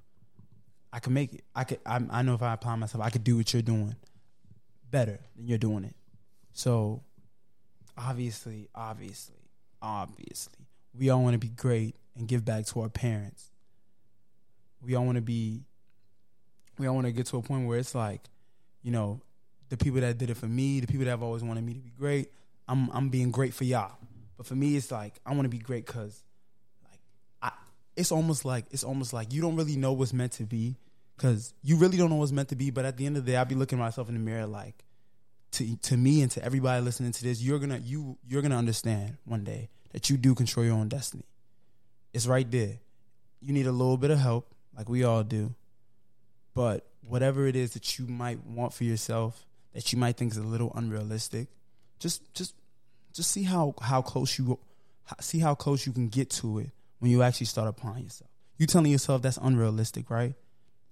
Speaker 4: I can make it. I could I, I know if I apply myself I could do what you're doing better than you're doing it. So obviously, obviously, obviously, we all want to be great and give back to our parents. We all want to be, we all want to get to a point where it's like, you know, the people that did it for me, the people that have always wanted me to be great, I'm I'm being great for y'all. But for me, it's like I want to be great because, like, I it's almost like it's almost like you don't really know what's meant to be because you really don't know what's meant to be. But at the end of the day, I'll be looking at myself in the mirror like, to to me and to everybody listening to this, you're gonna you you're gonna understand one day that you do control your own destiny. It's right there. You need a little bit of help, like we all do. But whatever it is that you might want for yourself, that you might think is a little unrealistic, just just just see how how close you see how close you can get to it when you actually start applying yourself. You telling yourself that's unrealistic, right?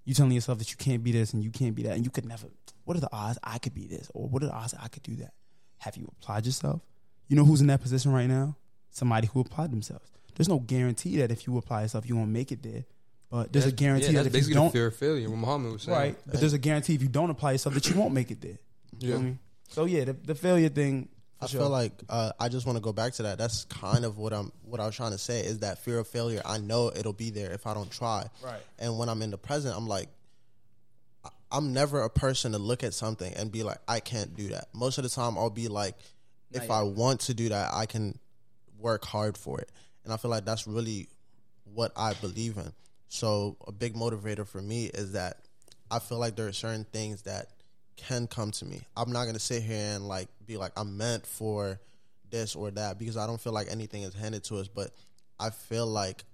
Speaker 4: You telling yourself that you can't be this and you can't be that and you could never. What are the odds I could be this or what are the odds I could do that? Have you applied yourself? You know who's in that position right now? somebody who applied themselves. There's no guarantee that if you apply yourself, you won't make it there. But there's a guarantee
Speaker 3: yeah,
Speaker 4: that if you don't,
Speaker 3: fear of failure. What Muhammad was saying.
Speaker 4: right? But there's a guarantee if you don't apply yourself that you won't make it there. You know what I
Speaker 3: Yeah.
Speaker 4: mean? So yeah, the, the failure thing.
Speaker 5: I
Speaker 4: sure.
Speaker 5: feel like uh, I just want to go back to that. That's kind of what I'm what I was trying to say is that fear of failure. I know it'll be there if I don't try.
Speaker 4: Right.
Speaker 5: And when I'm in the present, I'm like, I'm never a person to look at something and be like, I can't do that. Most of the time, I'll be like, if I want to do that, I can work hard for it. And I feel like that's really what I believe in. So a big motivator for me is that I feel like there are certain things that can come to me. I'm not gonna sit here and like be like I'm meant for this or that because I don't feel like anything is handed to us. But I feel like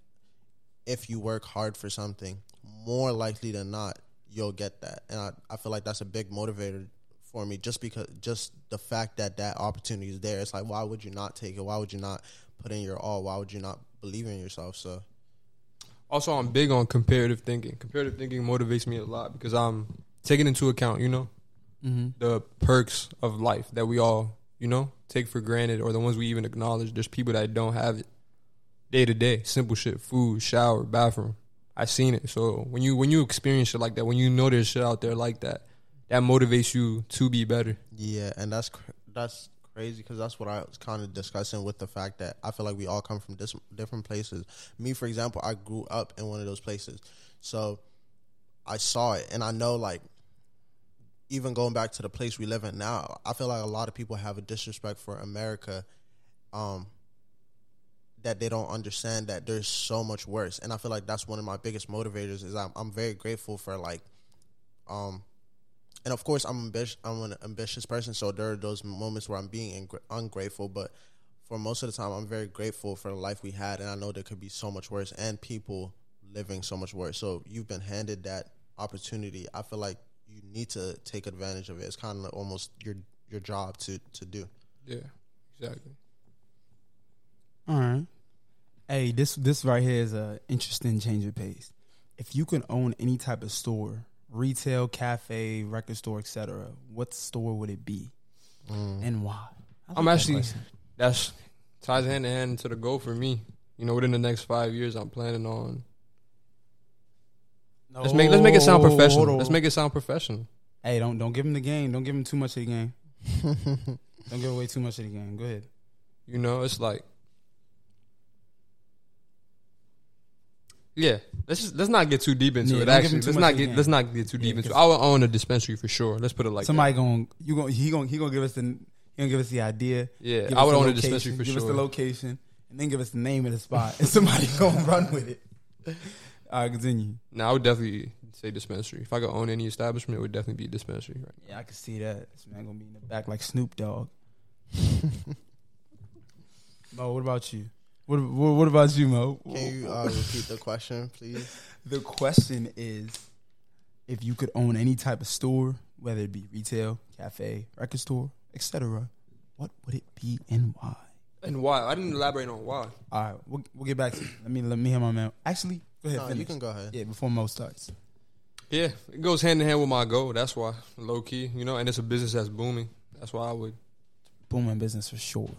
Speaker 5: if you work hard for something, more likely than not, you'll get that. And I, I feel like that's a big motivator for me just because just the fact that that opportunity is there. It's like why would you not take it? Why would you not put in your all? Why would you not believe in yourself? So
Speaker 3: Also, I'm big on comparative thinking. Comparative thinking motivates me a lot because I'm taking into account, you know,
Speaker 4: Mm-hmm.
Speaker 3: the perks of life that we all, you know, take for granted or the ones we even acknowledge. There's people that don't have it day to day. Simple shit, food, shower, bathroom. I've seen it. So when you when you experience shit like that, when you know there's shit out there like that, that motivates you to be better.
Speaker 5: Yeah, and that's cr- that's crazy because that's what I was kind of discussing with the fact that I feel like we all come from dis- different places. Me, for example, I grew up in one of those places, so I saw it, and I know like even going back to the place we live in now, I feel like a lot of people have a disrespect for America. Um, that they don't understand that there's so much worse, and I feel like that's one of my biggest motivators. Is I'm I'm very grateful for like, um, and of course I'm ambitious. I'm an ambitious person, so there are those moments where I'm being ungrateful. But for most of the time, I'm very grateful for the life we had, and I know there could be so much worse, and people living so much worse. So you've been handed that opportunity. I feel like you need to take advantage of it. It's kind of like almost your your job to to do.
Speaker 3: Yeah, exactly.
Speaker 4: All right. Hey, this this right here is a interesting change of pace. If you could own any type of store, retail, cafe, record store, etc., what store would it be, mm. and why? I like
Speaker 3: I'm
Speaker 4: that
Speaker 3: actually
Speaker 4: question.
Speaker 3: that's ties hand in hand to the goal for me. You know, within the next five years, I'm planning on let's make let's make it sound professional. Let's make it sound professional.
Speaker 4: Hey, don't don't give him the game. Don't give him too much of the game. don't give away too much of the game. Go ahead.
Speaker 3: You know, it's like yeah. Let's just, let's not get too deep into
Speaker 4: Yeah,
Speaker 3: it. Actually, let's not get let's not get too
Speaker 4: Yeah,
Speaker 3: deep into. it. I will own a dispensary for sure. Let's put it like
Speaker 4: Somebody going you going he going he gonna give us the he gonna give us the idea.
Speaker 3: Yeah, I would own a dispensary for
Speaker 4: give
Speaker 3: sure.
Speaker 4: Give us the location, and then give us the name of the spot, and somebody gonna run with it. All right, continue.
Speaker 3: Now, I would definitely say dispensary. If I could own any establishment, it would definitely be a dispensary. Right?
Speaker 4: Yeah, I can see that. This man gonna be in the back like Snoop Dogg. Mo, what about you? What, what, what about you, Mo?
Speaker 5: Can you uh, repeat the question, please?
Speaker 4: The question is, if you could own any type of store, whether it be retail, cafe, record store, etc., what would it be and why?
Speaker 3: And why? I didn't elaborate on why.
Speaker 4: All right, we'll, we'll get back to you. Let me let me hear my man. Actually, go ahead.
Speaker 5: No,
Speaker 4: finish.
Speaker 5: you can go ahead.
Speaker 4: Yeah, before Mo starts.
Speaker 3: Yeah, it goes hand in hand with my goal. That's why, low key, you know, and it's a business that's booming. That's why I would,
Speaker 4: Booming business for sure.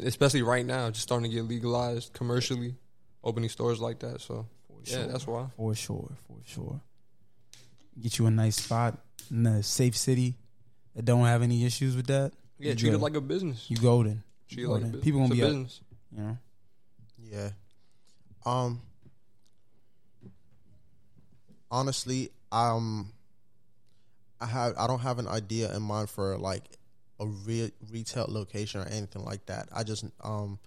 Speaker 3: especially right now, just starting to get legalized commercially, opening stores like that. So, yeah,
Speaker 4: sure.
Speaker 3: that's why.
Speaker 4: For sure, for sure. Get you a nice spot in a safe city that don't have any issues with that.
Speaker 3: Yeah,
Speaker 4: You
Speaker 3: treat it
Speaker 4: good.
Speaker 3: like a business.
Speaker 4: You golden.
Speaker 3: Treat it like a
Speaker 4: golden.
Speaker 3: business.
Speaker 4: People gonna
Speaker 3: It's
Speaker 4: be
Speaker 3: a
Speaker 4: up,
Speaker 3: business.
Speaker 4: you know.
Speaker 5: Yeah. Um. Honestly, um, I have I don't have an idea in mind for like a real retail location or anything like that. I just um,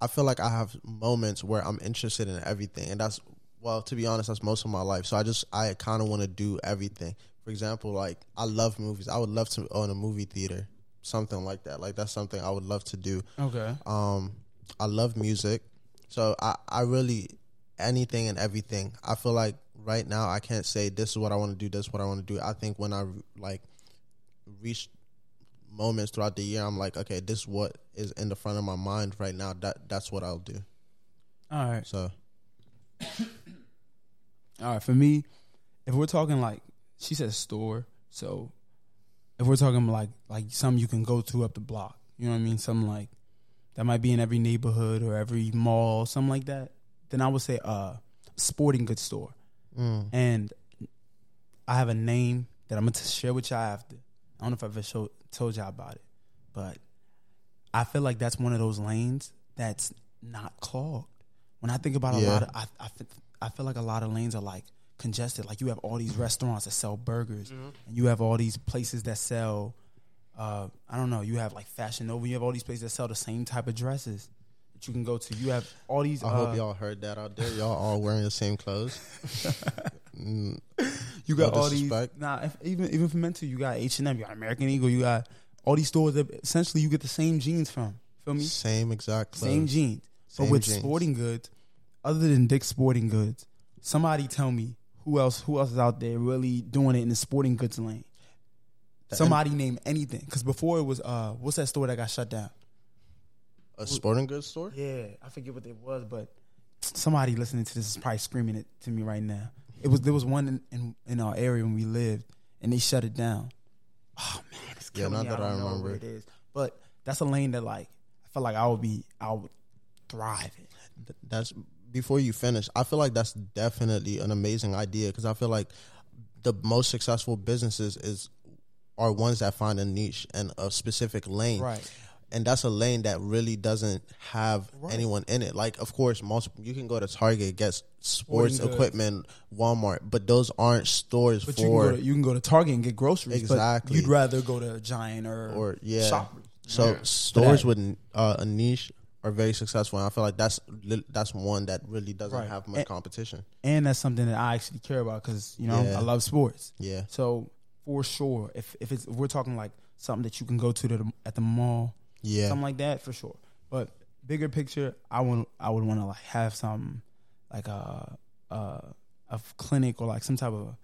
Speaker 5: I feel like I have moments where I'm interested in everything, and that's well, to be honest, that's most of my life. So I just I kind of want to do everything. For example, like I love movies. I would love to own a movie theater, something like that. Like that's something I would love to do.
Speaker 4: Okay.
Speaker 5: Um, I love music, so I I really anything and everything. I feel like right now I can't say this is what I want to do. This is what I want to do. I think when I like reach moments throughout the year, I'm like, okay, this is what is in the front of my mind right now. That that's what I'll do.
Speaker 4: All right.
Speaker 5: So
Speaker 4: All right. For me, if we're talking like she said store, so if we're talking like like something you can go to up the block, you know what I mean? Something like that might be in every neighborhood or every mall, something like that, then I would say uh sporting goods store.
Speaker 5: Mm.
Speaker 4: And I have a name that I'm gonna share with y'all after. I don't know if I've ever showed, told y'all about it, but I feel like that's one of those lanes that's not clogged. When I think about a
Speaker 5: Yeah.
Speaker 4: lot of, I, I, feel, I feel like a lot of lanes are like congested. Like you have all these restaurants that sell burgers, and you have all these places that sell. Uh, I don't know. You have like Fashion Nova. You have all these places that sell the same type of dresses that you can go to. You have all these.
Speaker 5: I
Speaker 4: uh,
Speaker 5: hope y'all heard that out there. Y'all all wearing the same clothes. Mm,
Speaker 4: You got
Speaker 5: No
Speaker 4: all these.
Speaker 5: disrespect.
Speaker 4: Nah, if, even even for men too, you got H and M, you got American Eagle, you got all these stores that essentially you get the same jeans from. Feel me?
Speaker 5: same exact clothes.
Speaker 4: Same jeans.
Speaker 5: Same
Speaker 4: but with
Speaker 5: jeans.
Speaker 4: sporting goods, other than Dick's Sporting Goods, somebody tell me who else who else is out there really doing it in the sporting goods lane. Somebody name anything because before it was uh what's that store that got shut down?
Speaker 5: A sporting goods store?
Speaker 4: Yeah, I forget what it was, but somebody listening to this is probably screaming it to me right now. It was there was one in, in, in our area when we lived, and they shut it down. Oh man, it's
Speaker 5: Yeah, not
Speaker 4: me.
Speaker 5: that I
Speaker 4: don't know
Speaker 5: remember.
Speaker 4: where it is, but that's a lane that like I feel like I would be I would thrive in.
Speaker 5: That's before you finish. I feel like that's definitely an amazing idea because I feel like the most successful businesses is are ones that find a niche and a specific lane.
Speaker 4: Right.
Speaker 5: And that's a lane that really doesn't have anyone in it. Like, of course, most you can go to Target, get sports equipment, Walmart, but those aren't stores
Speaker 4: But you can, go
Speaker 5: for
Speaker 4: to, you can go to Target and get groceries.
Speaker 5: Exactly.
Speaker 4: But you'd rather go to Giant or
Speaker 5: or yeah.
Speaker 4: Shoppers.
Speaker 5: So
Speaker 3: Yeah.
Speaker 5: stores
Speaker 4: that.
Speaker 5: with uh, a niche are very successful, and I feel like that's that's one that really doesn't
Speaker 4: Right.
Speaker 5: have much
Speaker 4: And-
Speaker 5: competition.
Speaker 4: and that's something that I actually care about because you know
Speaker 5: Yeah.
Speaker 4: I love sports.
Speaker 5: Yeah,
Speaker 4: So for sure, if if it's if we're talking like something that you can go to the, at the mall,
Speaker 5: yeah,
Speaker 4: something like that for sure. But bigger picture, I want I would want to like have some like a a, a clinic or like some type of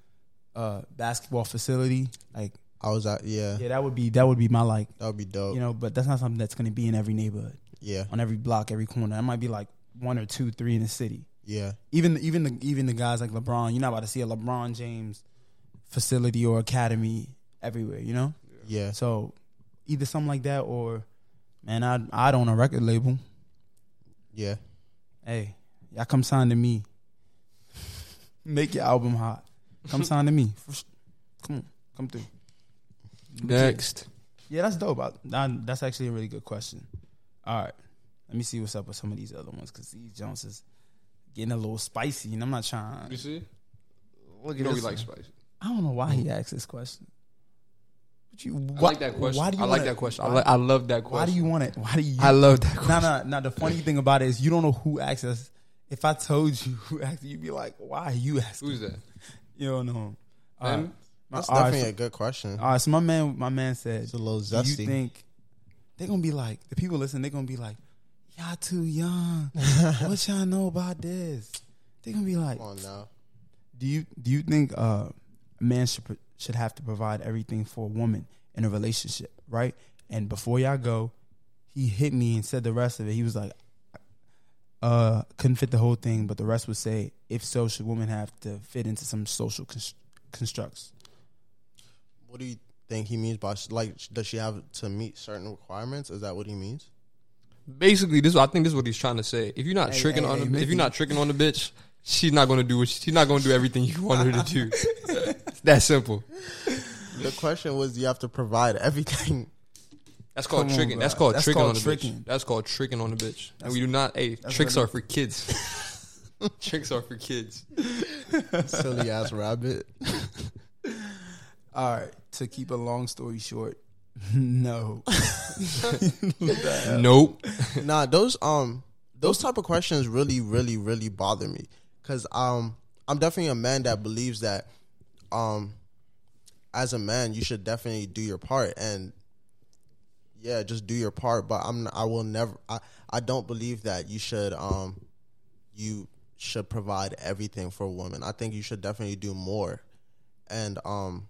Speaker 4: uh basketball facility. Like
Speaker 5: I was at yeah,
Speaker 4: yeah, that would be that would be my like
Speaker 5: that would be dope.
Speaker 4: you know. But that's not something that's going to be in every neighborhood,
Speaker 5: yeah,
Speaker 4: on every block, every corner. That might be like one or two, three in the city.
Speaker 5: yeah,
Speaker 4: Even even the even the guys like LeBron, you're not about to see a LeBron James facility or academy everywhere. You know.
Speaker 5: yeah.
Speaker 4: So either something like that or man, I'd I'd own a record label.
Speaker 5: Yeah,
Speaker 4: Hey, y'all come sign to me. Make your album hot. Come sign to me. Come on, come through.
Speaker 3: Next.
Speaker 4: Yeah, that's dope. I, that- that's actually a really good question. All right, let me see what's up with some of these other ones because these Jones is getting a little spicy, and I'm not trying.
Speaker 3: You see?
Speaker 4: Look
Speaker 3: You know we like spicy.
Speaker 4: I don't know why he asked this question. But you,
Speaker 3: I like that question.
Speaker 4: Why do you
Speaker 3: I like
Speaker 4: wanna-
Speaker 3: that question. I,
Speaker 4: Why,
Speaker 3: li- I love that question.
Speaker 4: why do you want it? Why do you?
Speaker 3: I love that
Speaker 4: No,
Speaker 3: question.
Speaker 4: no, no. The funny thing about it is you don't know who asked us. If I told you who asked, you'd be like, "Why are you asking?"
Speaker 3: Who's that?
Speaker 4: You don't know. All
Speaker 3: Him?
Speaker 4: right.
Speaker 5: that's
Speaker 4: All right,
Speaker 5: definitely
Speaker 4: so-
Speaker 5: a good question.
Speaker 4: All right, so my man, my man said,
Speaker 5: It's a little
Speaker 4: "Do you
Speaker 5: zesty.
Speaker 4: think they're gonna be like the people listening? They're gonna be like, y'all too young. what y'all know about this? They're gonna be like,
Speaker 5: Come on now.
Speaker 4: do you do you think uh, a man should pro- should have to provide everything for a woman in a relationship, right? And before y'all go, he hit me and said the rest of it. He was like, uh, couldn't fit the whole thing, but the rest would say, if so, should women have to fit into some social const- constructs?
Speaker 5: What do you think he means by like? Does she have to meet certain requirements? Is that what he means?
Speaker 3: Basically, this I think this is what he's trying to say. If you're not
Speaker 4: Hey,
Speaker 3: tricking
Speaker 4: hey,
Speaker 3: on
Speaker 4: hey,
Speaker 3: the, if you're not tricking on the bitch, she's not gonna do what she, she's not gonna do everything you want her to do. It's that simple.
Speaker 5: The question was, do you have to provide everything.
Speaker 3: That's called
Speaker 4: Come on,
Speaker 3: tricking.
Speaker 4: bro.
Speaker 3: That's called
Speaker 4: That's
Speaker 3: tricking
Speaker 4: called
Speaker 3: on the
Speaker 4: tricking.
Speaker 3: bitch. That's called tricking on the bitch. and we do not. Hey, tricks are for kids. tricks are for kids.
Speaker 5: Silly ass rabbit.
Speaker 4: All right. To keep a long story short, no.
Speaker 3: Nope.
Speaker 5: nah, those um those type of questions really, really, really bother me because um I'm definitely a man that believes that um as a man you should definitely do your part and yeah, just do your part. But I'm I will never I I don't believe that you should um you should provide everything for a woman. I think you should definitely do more, and um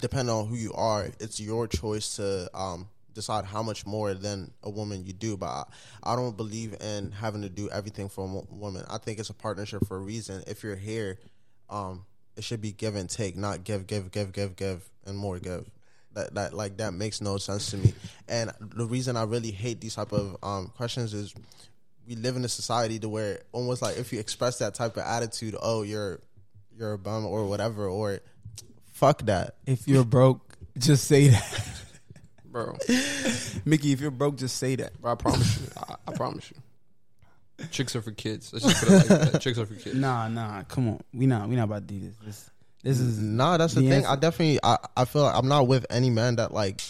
Speaker 5: depending on who you are, it's your choice to um, decide how much more than a woman you do. But I, I don't believe in having to do everything for a woman. I think it's a partnership for a reason. If you're here, um, it should be give and take, not give, give, give, give, give, and more give. That that like that makes no sense to me. And the reason I really hate these type of um, questions is we live in a society to where almost like if you express that type of attitude, oh you're you're a bum or whatever, or fuck that.
Speaker 4: If you're broke, just say that.
Speaker 3: bro.
Speaker 4: Mickey, if you're broke, just say that.
Speaker 3: Bro, I promise you. I, I promise you. Chicks are for kids. Let's just put it like that. Chicks are for kids.
Speaker 4: Nah, nah, come on. We not we not about to do this. This, this is
Speaker 5: Nah, that's the,
Speaker 4: The
Speaker 5: thing.
Speaker 4: answer-
Speaker 5: I definitely I, I feel like I'm not with any man that like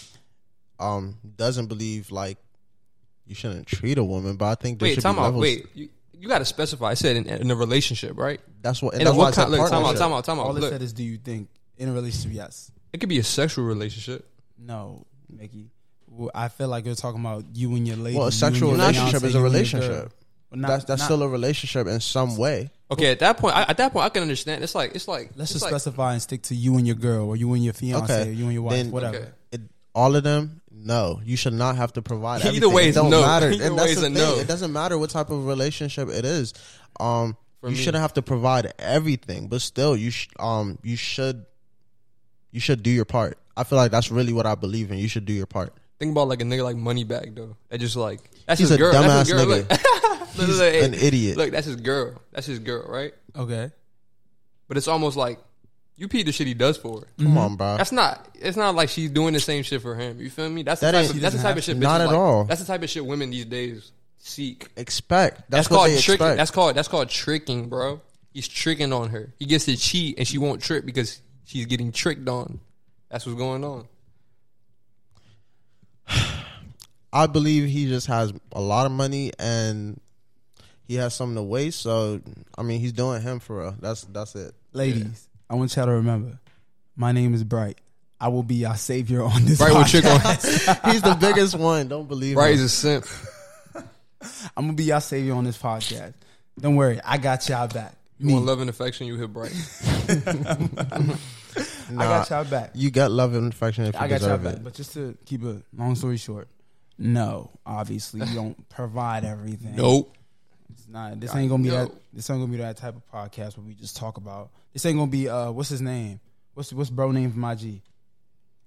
Speaker 5: um doesn't believe like you shouldn't treat a woman, but I think there
Speaker 3: Wait,
Speaker 5: should
Speaker 3: time
Speaker 5: be
Speaker 3: out.
Speaker 5: levels.
Speaker 3: Wait, you, you got to specify. I said in, in a relationship, right?
Speaker 5: That's what and
Speaker 3: And
Speaker 5: that's why I
Speaker 3: what
Speaker 5: said
Speaker 3: kind? Look, time out.
Speaker 5: partnership.
Speaker 3: Time out. Time out.
Speaker 4: all it
Speaker 3: Look,
Speaker 4: said is do you think in a relationship, yes.
Speaker 3: it could be a sexual relationship.
Speaker 4: No, Mickey. Well, I feel like you're talking about you and your lady.
Speaker 5: Well, a
Speaker 4: you and
Speaker 5: sexual
Speaker 4: your
Speaker 5: relationship
Speaker 4: fiance,
Speaker 5: is a
Speaker 4: you and your
Speaker 5: relationship.
Speaker 4: Girl. Well, not-
Speaker 5: that's that's
Speaker 4: not-
Speaker 5: still a relationship in some way.
Speaker 3: Okay, at that point, I, at that point, I can understand. It's like it's like
Speaker 4: Let's
Speaker 3: it's
Speaker 4: just
Speaker 3: like,
Speaker 4: specify and stick to you and your girl, or you and your fiance,
Speaker 5: Okay,
Speaker 4: or you and your wife,
Speaker 5: then-
Speaker 4: whatever.
Speaker 3: Okay.
Speaker 5: It, all of them, no. You should not have to provide.
Speaker 3: Either
Speaker 5: everything.
Speaker 3: way
Speaker 5: it
Speaker 3: is
Speaker 5: don't
Speaker 3: no.
Speaker 5: matter.
Speaker 3: Either
Speaker 5: and
Speaker 3: way
Speaker 5: that's
Speaker 3: is
Speaker 5: the thing.
Speaker 3: no.
Speaker 5: It doesn't matter what type of relationship it is. Um,
Speaker 3: For
Speaker 5: you
Speaker 3: me.
Speaker 5: shouldn't have to provide everything, but still, you sh- um you should you should do your part. I feel like that's really what I believe in. You should do your part.
Speaker 3: Think about like a nigga like Moneybagg though. That just like that's
Speaker 5: He's
Speaker 3: his
Speaker 5: a
Speaker 3: girl. That's his
Speaker 5: dumbass
Speaker 3: girl.
Speaker 5: nigga.
Speaker 3: Look. Look,
Speaker 5: He's
Speaker 3: look, hey,
Speaker 5: an idiot.
Speaker 3: Look, that's his girl. That's his girl, right?
Speaker 4: Okay.
Speaker 3: But it's almost like you peed the shit he does for her.
Speaker 5: Come mm-hmm. on, bro.
Speaker 3: That's not. It's not like she's doing the same shit for him. You feel me? That's the
Speaker 5: That
Speaker 3: type
Speaker 5: ain't-
Speaker 3: of that's the type of shit.
Speaker 5: to. Not
Speaker 3: bitches
Speaker 5: at
Speaker 3: like.
Speaker 5: all.
Speaker 3: That's the type of shit women these days seek.
Speaker 5: expect. That's,
Speaker 3: That's,
Speaker 5: what
Speaker 3: called
Speaker 5: they
Speaker 3: tricking.
Speaker 5: expect.
Speaker 3: That's called that's called tricking, bro. He's tricking on her. He gets to cheat and she won't trip because she's getting tricked on. That's what's going on.
Speaker 5: I believe he just has a lot of money and he has something to waste. So I mean, he's doing him for real. That's that's it.
Speaker 4: Ladies, I want y'all to remember, my name is Bright. I will be your savior on this.
Speaker 3: Right with trick on.
Speaker 5: He's the biggest one. Don't believe
Speaker 3: Right,
Speaker 5: him.
Speaker 3: he's a simp.
Speaker 4: I'm gonna be your savior on this podcast. Don't worry, I got y'all back.
Speaker 3: You
Speaker 4: Me,
Speaker 3: want love and affection, you hit bright.
Speaker 4: I got y'all back.
Speaker 5: You got love and affection if you
Speaker 4: I got y'all
Speaker 5: deserve
Speaker 4: back.
Speaker 5: it.
Speaker 4: But just to keep a long story short, no, obviously you don't provide everything.
Speaker 3: Nope.
Speaker 4: It's not. This ain't gonna be
Speaker 3: No.
Speaker 4: that. This ain't gonna be that type of podcast where we just talk about. This ain't gonna be. Uh, what's his name? What's what's bro name from IG?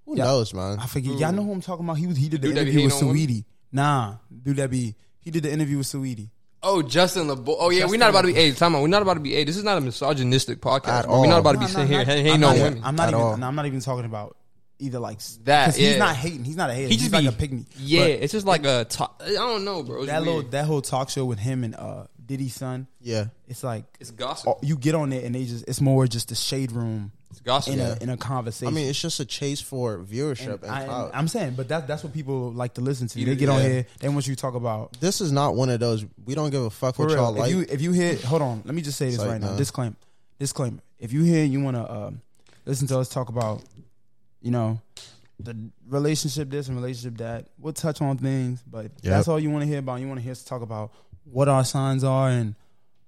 Speaker 5: Who
Speaker 4: Yeah.
Speaker 5: knows, man?
Speaker 4: I forget. Y'all know who I'm talking about. He was. He did the
Speaker 3: Dude that
Speaker 4: interview with
Speaker 3: hating?
Speaker 4: Saweetie. Nah, dude, that be. He did the interview with Saweetie.
Speaker 3: Oh, Justin LaBoy. Oh yeah, we're not about to be. Hey, time out. We're not about to be. Hey, this is not a misogynistic podcast.
Speaker 5: At
Speaker 3: bro. We're not about to be
Speaker 4: Nah,
Speaker 3: sitting
Speaker 4: nah,
Speaker 3: here
Speaker 4: not-
Speaker 3: hating
Speaker 4: I'm not,
Speaker 3: women.
Speaker 4: I'm not
Speaker 5: At
Speaker 4: even.
Speaker 5: all.
Speaker 4: I'm not even talking about either like
Speaker 3: That,
Speaker 4: 'cause He's
Speaker 3: yeah.
Speaker 4: not hating. He's not a hater.
Speaker 3: He
Speaker 4: He's
Speaker 3: just
Speaker 4: like a pygmy.
Speaker 3: Yeah,
Speaker 4: But
Speaker 3: it's just like a. Talk, I don't know, bro. It's
Speaker 4: that
Speaker 3: weird.
Speaker 4: little that whole talk show with him and uh Diddy's son.
Speaker 5: Yeah.
Speaker 4: It's like
Speaker 3: It's gossip.
Speaker 4: you get on it and they just. It's more just a shade room
Speaker 3: It's gossip.
Speaker 4: in
Speaker 3: Yeah.
Speaker 4: a in a conversation.
Speaker 5: I mean, it's just a chase for viewership and,
Speaker 4: I,
Speaker 5: clout.
Speaker 4: am saying, but that, that's what people like to listen to.
Speaker 3: You-
Speaker 4: They get on here, they want you to talk about.
Speaker 5: this is not one of those. We don't give a fuck
Speaker 4: For
Speaker 5: what
Speaker 4: real,
Speaker 5: y'all
Speaker 4: if
Speaker 5: like.
Speaker 4: you if you hit, hold on, let me just say this
Speaker 5: like,
Speaker 4: right now.
Speaker 5: nah.
Speaker 4: Disclaimer, disclaimer. If you hear, you want to um, listen to us talk about, you know, the relationship this and relationship that. We'll touch on things, but
Speaker 5: Yep.
Speaker 4: that's all you want to hear about. You want to hear us talk about what our signs are and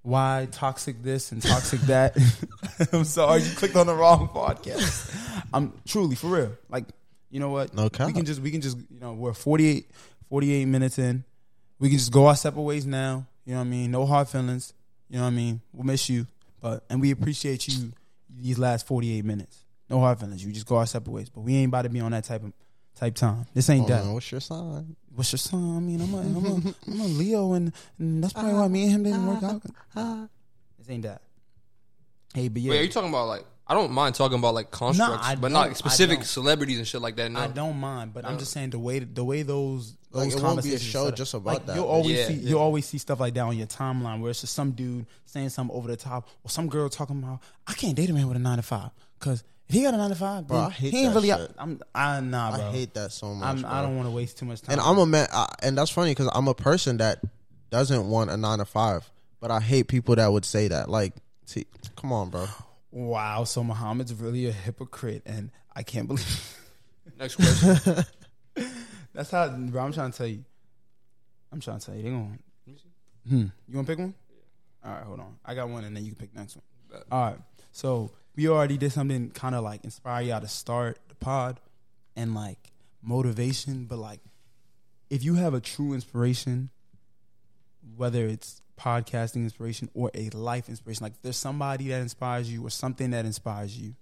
Speaker 4: why toxic this and toxic that. I'm sorry, you clicked on the wrong podcast. I'm truly for real. Like, you know what?
Speaker 5: No cap.
Speaker 4: We can just we can just you know we're 48, 48 minutes in. We can just go our separate ways now. You know what I mean? No hard feelings. You know what I mean? We'll miss you, but and we appreciate you these last 48 minutes. No hard feelings. You just go our separate ways, but we ain't about to be on that type of type time. This ain't
Speaker 5: Oh,
Speaker 4: that.
Speaker 5: man, what's your sign?
Speaker 4: What's your son? I mean, I'm a, I'm a, I'm a Leo, and, and that's probably why me and him didn't work out. This ain't that. Hey, but yeah,
Speaker 3: Wait, are you talking about like? I don't mind talking about like constructs,
Speaker 4: I
Speaker 3: but not like specific celebrities and shit like that. No,
Speaker 4: I don't mind, but I'm just saying the way the way those
Speaker 5: Like,
Speaker 4: those
Speaker 5: it won't be a show just about
Speaker 4: like,
Speaker 5: that,
Speaker 4: You'll always
Speaker 3: yeah,
Speaker 4: see
Speaker 3: yeah.
Speaker 4: you'll always see stuff like that on your timeline where it's just some dude saying something over the top or some girl talking about I can't date a man with a nine to five because if he got a nine to five,
Speaker 5: Bro,
Speaker 4: then
Speaker 5: I hate
Speaker 4: he ain't
Speaker 5: that
Speaker 4: really.
Speaker 5: shit.
Speaker 4: I'm I nah, bro.
Speaker 5: I hate that so much.
Speaker 4: I'm,
Speaker 5: bro.
Speaker 4: I don't want to waste too much time.
Speaker 5: And I'm a man, I, and that's funny because I'm a person that doesn't want a nine to five, but I hate people that would say that. Like, see, come on, bro.
Speaker 4: wow. So Muhammad's really a hypocrite, and I can't believe.
Speaker 3: Next question.
Speaker 4: That's how, bro. I'm trying to tell you. I'm trying to tell you. They going. Hmm. You want to pick one? All right, hold on. I got one, and then you can pick next one. All right. So we already did something kind of like inspire y'all to start the pod, and like motivation. But like, if you have a true inspiration, whether it's podcasting inspiration or a life inspiration, like there's somebody that inspires you or something that inspires you,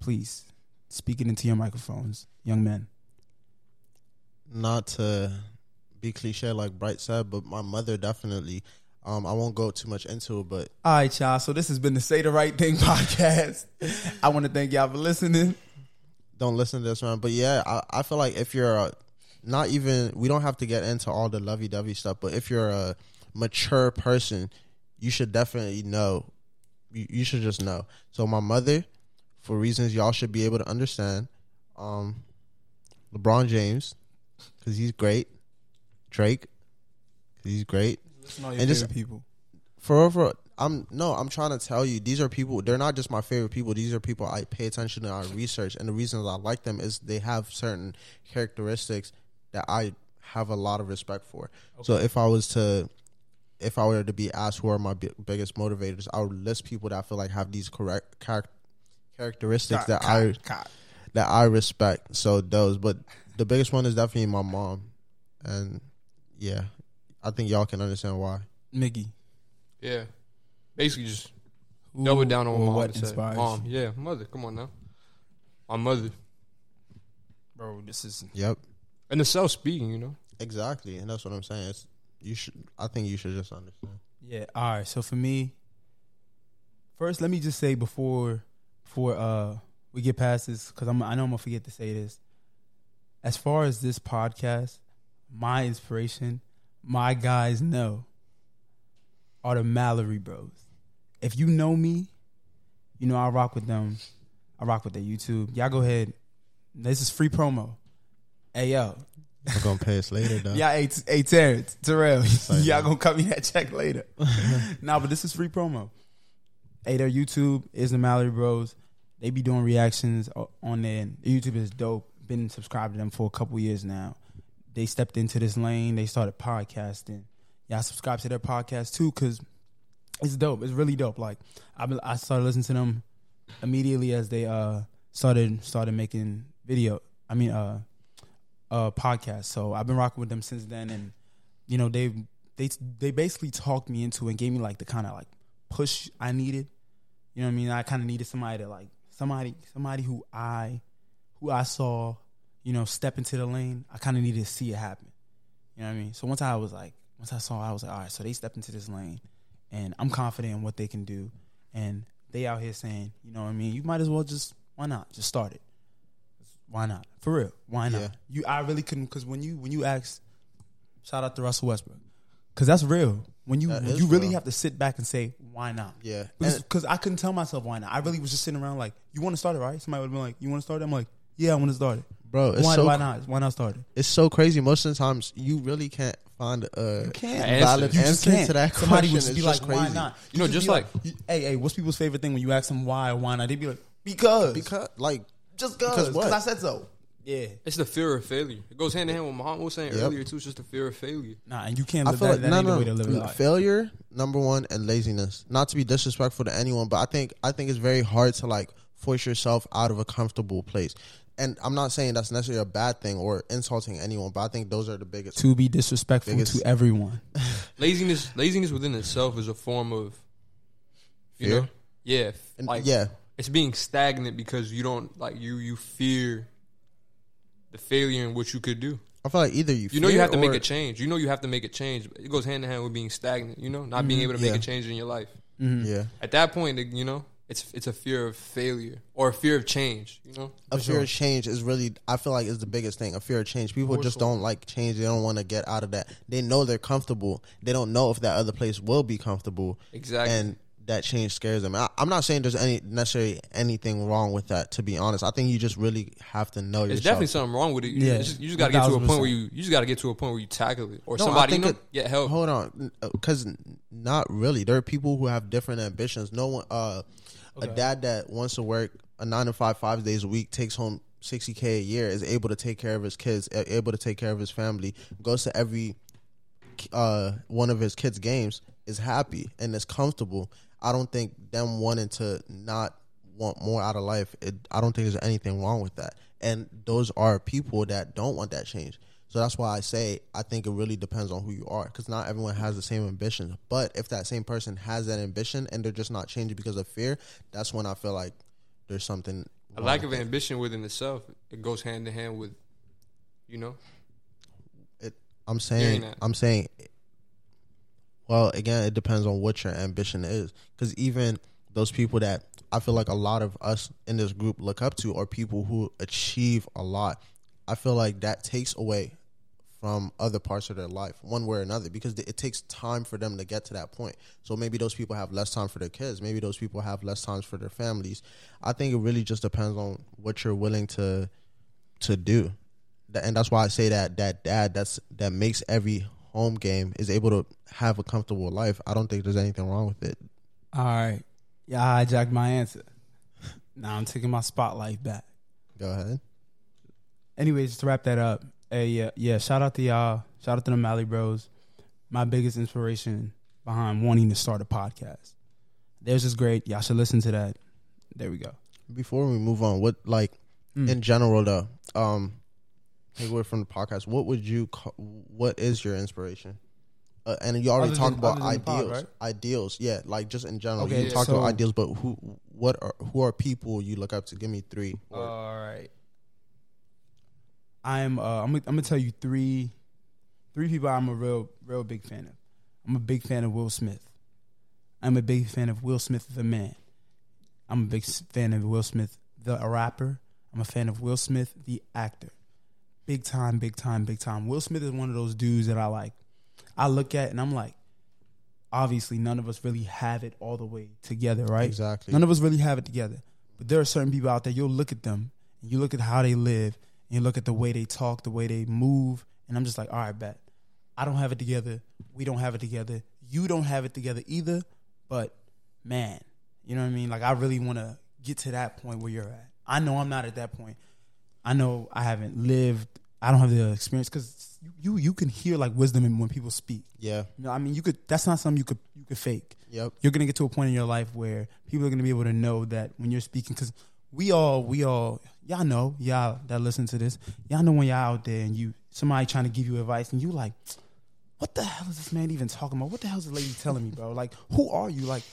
Speaker 4: please speak it into your microphones, young men.
Speaker 5: Not to be cliche like Bright said, but my mother definitely. Um, I won't go too much into it, but
Speaker 4: All right, y'all. So this has been the Say the Right Thing podcast. I want to thank y'all for listening.
Speaker 5: don't listen to this man. But yeah, I, I feel like if you're a, not even we don't have to get into all the lovey dovey stuff, but if you're a mature person, you should definitely know. You, you should just know. So my mother, for reasons y'all should be able to understand, um, LeBron James, because he's great. Drake, 'cause he's great.
Speaker 4: Listen to your
Speaker 5: And just-
Speaker 4: people.
Speaker 5: For real, for I'm no, I'm trying to tell you, these are people. They're not just my favorite people. These are people I pay attention to. I research, and the reasons I like them is they have certain characteristics that I have a lot of respect for. So if I was to, if I were to be asked who are my bi- biggest motivators, I would list people that I feel like have these correct charac- characteristics that I that I respect. So those, but the biggest one is definitely my mom, and yeah, I think y'all can understand why.
Speaker 4: Mickey.
Speaker 3: Yeah. Basically, just
Speaker 4: Who
Speaker 3: double down on
Speaker 4: or
Speaker 3: what mom
Speaker 4: what inspires
Speaker 3: Mom, yeah, mother. Come on now. My mother.
Speaker 4: bro. This is
Speaker 5: Yep.
Speaker 3: And the self speaking, you know.
Speaker 5: Exactly, and that's what I'm saying. It's you should. I think you should just understand.
Speaker 4: Yeah. All right. So for me, first, let me just say before before uh we get past this, because I'm I know I'm gonna forget to say this. As far as this podcast, my inspiration, my guys know, are the Mallory Bros. If you know me, you know I rock with them. I rock with their YouTube. Y'all go ahead. This is free promo. Hey yo,
Speaker 5: I'm gonna pay us later though.
Speaker 4: yeah, hey, hey Terrence, Terrell, y'all gonna cut me that check later. nah, but this is free promo. Hey, their YouTube is the Mallory Bros. They be doing reactions on there. Their YouTube is dope. Been subscribed to them for a couple years now. They stepped into this lane. They started podcasting. Y'all subscribe to their podcast too, cause it's dope. It's really dope. Like I, I started listening to them immediately as they uh started started making video. I mean, uh, uh, podcast. So I've been rocking with them since then, and you know they they they basically talked me into and gave me like the kind of like push I needed. You know what I mean? I kind of needed somebody to like somebody somebody who I who I saw, you know, step into the lane. I kind of needed to see it happen. You know what I mean? So once I was like, once I saw, I was like, all right, so they stepped into this lane, and I'm confident in what they can do, and they out here saying, you know what I mean? You might as well just why not just start it. Why not? For real, why not?
Speaker 5: Yeah.
Speaker 4: You, I really couldn't because when you when you ask, shout out to Russell Westbrook, because that's real. When you
Speaker 5: That
Speaker 4: you really
Speaker 5: real.
Speaker 4: have to sit back and say why not?
Speaker 5: Yeah.
Speaker 4: because 'cause I couldn't tell myself why not. I really was just sitting around like, you want to start it, right? Somebody would have been like, you want to start it? I'm like, yeah, I want to start it.
Speaker 5: Bro, it's
Speaker 4: why,
Speaker 5: so
Speaker 4: why not? Why not start it?
Speaker 5: it's so crazy. Most of the times, you really can't find a
Speaker 4: can't.
Speaker 5: valid
Speaker 4: You
Speaker 5: answer
Speaker 4: can't.
Speaker 5: to that
Speaker 4: Somebody
Speaker 5: question.
Speaker 4: would just
Speaker 5: It's
Speaker 4: be
Speaker 5: just
Speaker 4: like,
Speaker 5: crazy.
Speaker 4: why not?
Speaker 3: You know, just
Speaker 4: be
Speaker 3: like-
Speaker 4: hey, hey, what's people's favorite thing when you ask them why or why not? They'd be like, because,
Speaker 5: Because, like,
Speaker 4: just
Speaker 5: because
Speaker 4: because. I said so. Yeah,
Speaker 3: It's the fear of failure. It goes hand in hand with Muhammad was saying
Speaker 5: Yep.
Speaker 3: earlier too. It's just the fear of failure.
Speaker 4: nah, and you can't
Speaker 5: I feel
Speaker 4: that.
Speaker 5: like
Speaker 4: that
Speaker 5: no,
Speaker 4: ain't the
Speaker 5: no,
Speaker 4: way to live life.
Speaker 5: failure number one and laziness. Not to be disrespectful to anyone, but I think I think it's very hard to like force yourself out of a comfortable place. And I'm not saying that's necessarily a bad thing or insulting anyone, but I think those are the biggest.
Speaker 4: To be disrespectful
Speaker 5: Biggest-
Speaker 4: to everyone.
Speaker 3: Laziness, laziness within itself is a form of, you
Speaker 5: Fear?
Speaker 3: know, yeah,
Speaker 5: And-
Speaker 3: like
Speaker 5: yeah,
Speaker 3: it's being stagnant because you don't like you you fear the failure in what you could do.
Speaker 5: I feel like either you
Speaker 3: You know you have to make a change. You know you have to make a change. It goes hand in hand with being stagnant. You know, not being mm-hmm. able to make a change in your life. Mm-hmm.
Speaker 5: Yeah,
Speaker 3: At that point, you know, it's it's a fear of failure or a fear of change. You know,
Speaker 5: a fear of change is really I feel like is the biggest thing. A fear of change. People just don't like change. They don't want to get out of that. They know they're comfortable. They don't know if that other place will be comfortable.
Speaker 3: Exactly.
Speaker 5: And that change scares them. I, I'm not saying there's any necessarily anything wrong with that. To be honest, I think you just really have to know
Speaker 3: There's definitely something wrong with it. You,
Speaker 4: Yeah.
Speaker 3: just, you just got to get to a point where you you just got to get to a point where you tackle it or
Speaker 5: No,
Speaker 3: somebody you know
Speaker 5: it-
Speaker 3: get help.
Speaker 5: Hold on, because not really. There are people who have different ambitions. No one, uh, a dad that wants to work a nine to five, five days a week, takes home sixty k a year, is able to take care of his kids, able to take care of his family, goes to every uh, one of his kids' games, is happy and is comfortable. I don't think them wanting to not want more out of life. It, I don't think there's anything wrong with that. And those are people that don't want that change. So that's why I say I think it really depends on who you are, because not everyone has the same ambition. But if that same person has that ambition and they're just not changing because of fear, that's when I feel like there's something
Speaker 3: a lack of ambition within itself. It goes hand in hand with, you know,
Speaker 5: It, I'm saying. I'm saying. Well, again, it depends on what your ambition is. Because even those people that I feel like a lot of us in this group look up to are people who achieve a lot. I feel like that takes away from other parts of their life, one way or another, because it takes time for them to get to that point. So maybe those people have less time for their kids. Maybe those people have less time for their families. I think it really just depends on what you're willing to to do. And that's why I say that that dad that's that makes every home game is able to have a comfortable life. I don't think there's anything wrong with it.
Speaker 4: All right. Yeah, I hijacked my answer. Now I'm taking my spotlight back.
Speaker 5: Go ahead.
Speaker 4: Anyways, just to wrap that up. Hey, yeah, yeah. Shout out to y'all. Shout out to the Mally Bros. My biggest inspiration behind wanting to start a podcast. Theirs is great. Y'all should listen to that. There we go.
Speaker 5: Before we move on, what like
Speaker 4: Mm.
Speaker 5: in general though, um, take away from the podcast. What would you? Call, what is your inspiration? Uh, and you already talked about
Speaker 4: other than the pod,
Speaker 5: ideals.
Speaker 4: right?
Speaker 5: Ideals, yeah, like just in general.
Speaker 4: Okay,
Speaker 5: you talked
Speaker 4: so-
Speaker 5: about ideals, but who? What are who are people you look up to? Give me three. Or,
Speaker 4: All right. I'm uh, I'm gonna, I'm gonna tell you three three people I'm a real real big fan of. I'm a big fan of Will Smith. I'm a big fan of Will Smith the man. I'm a big fan of Will Smith the rapper. I'm a fan of Will Smith the actor. Big time, big time, big time. Will Smith is one of those dudes that I like. I look at and I'm like, obviously none of us really have it all the way together, right?
Speaker 5: Exactly.
Speaker 4: None of us really have it together. But there are certain people out there, you'll look at them and you look at how they live you look at the way they talk, the way they move, and I'm just like, all right, bet. I don't have it together. We don't have it together. You don't have it together either. But man, you know what I mean? Like I really want to get to that point where you're at. I know I'm not at that point. I know I haven't lived. I don't have the experience because you you can hear like wisdom in when people speak.
Speaker 5: yeah.
Speaker 4: You know, I mean, you could. That's not something you could you could fake
Speaker 5: Yep.
Speaker 4: you're gonna get to a point in your life where people are gonna be able to know that when you're speaking, because we all, we all, y'all know, y'all that listen to this, y'all know when y'all out there and you somebody trying to give you advice and you like, what the hell is this man even talking about? What the hell is this lady telling me, bro? Like, who are you? Like,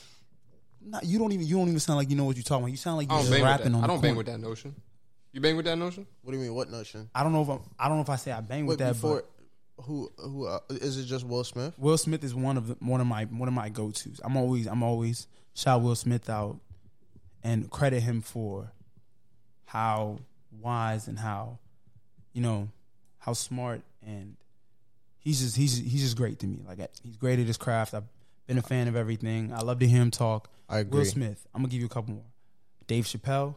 Speaker 4: not, you don't even you don't even sound like you know what you're talking about. You sound like you're just rapping
Speaker 3: that.
Speaker 4: on.
Speaker 3: I don't bang
Speaker 4: corner.
Speaker 3: with that notion. You bang with that notion?
Speaker 5: What do you mean? What notion?
Speaker 4: I don't know if I'm, I don't know if I say I bang with that,
Speaker 5: before
Speaker 4: but
Speaker 5: who who uh, is it? Just Will Smith?
Speaker 4: Will Smith is one of the, one of my one of my go tos. I'm always I'm always shout Will Smith out and credit him for how wise and how you know how smart and he's just he's he's just great to me. Like he's great at his craft. I've been a fan of everything. I love to hear him talk.
Speaker 5: I agree.
Speaker 4: Will Smith. I'm gonna give you a couple more. Dave Chappelle,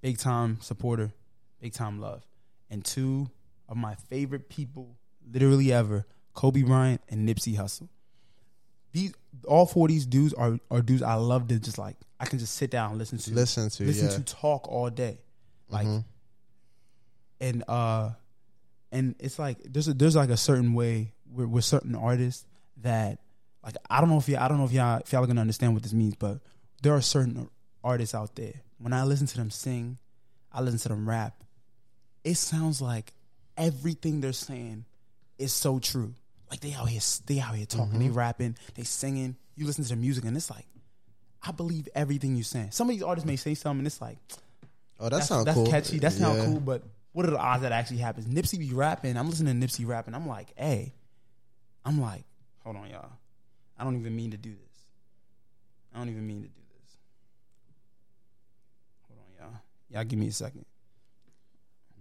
Speaker 4: big time supporter, big time love, and two of my favorite people, literally ever, Kobe Bryant and Nipsey Hussle. These all four of these dudes are are dudes I love to just like I can just sit down and listen to
Speaker 5: Listen to,
Speaker 4: listen
Speaker 5: yeah.
Speaker 4: to talk all day, like
Speaker 5: Mhm.
Speaker 4: and uh and it's like there's a, there's like a certain way with, with certain artists that like I don't know if you I don't know if y'all if y'all are gonna understand what this means, but there are certain artists out there. When I listen to them sing, I listen to them rap. It sounds like everything they're saying is so true. Like they out here, they out here talking, they rapping, they singing. You listen to the music, and it's like, I believe everything you're saying. Some of these artists may say something, and it's like,
Speaker 5: Oh, that sounds
Speaker 4: that's
Speaker 5: cool.
Speaker 4: catchy. That sounds
Speaker 5: Yeah.
Speaker 4: cool, but what are the odds that actually happens? Nipsey be rapping. I'm listening to Nipsey rapping. I'm like, hey, I'm like, hold on, y'all. I don't even mean to do this. I don't even mean to do this. Hold on, y'all. Y'all give me a second.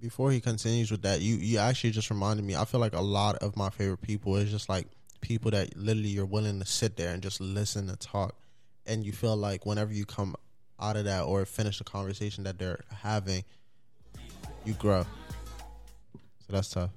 Speaker 5: Before he continues with that, you you actually just reminded me. I feel like a lot of my favorite people is just like people that literally you're willing to sit there and just listen to talk, and you feel like whenever you come out of that or finish the conversation that they're having, you grow. So that's tough.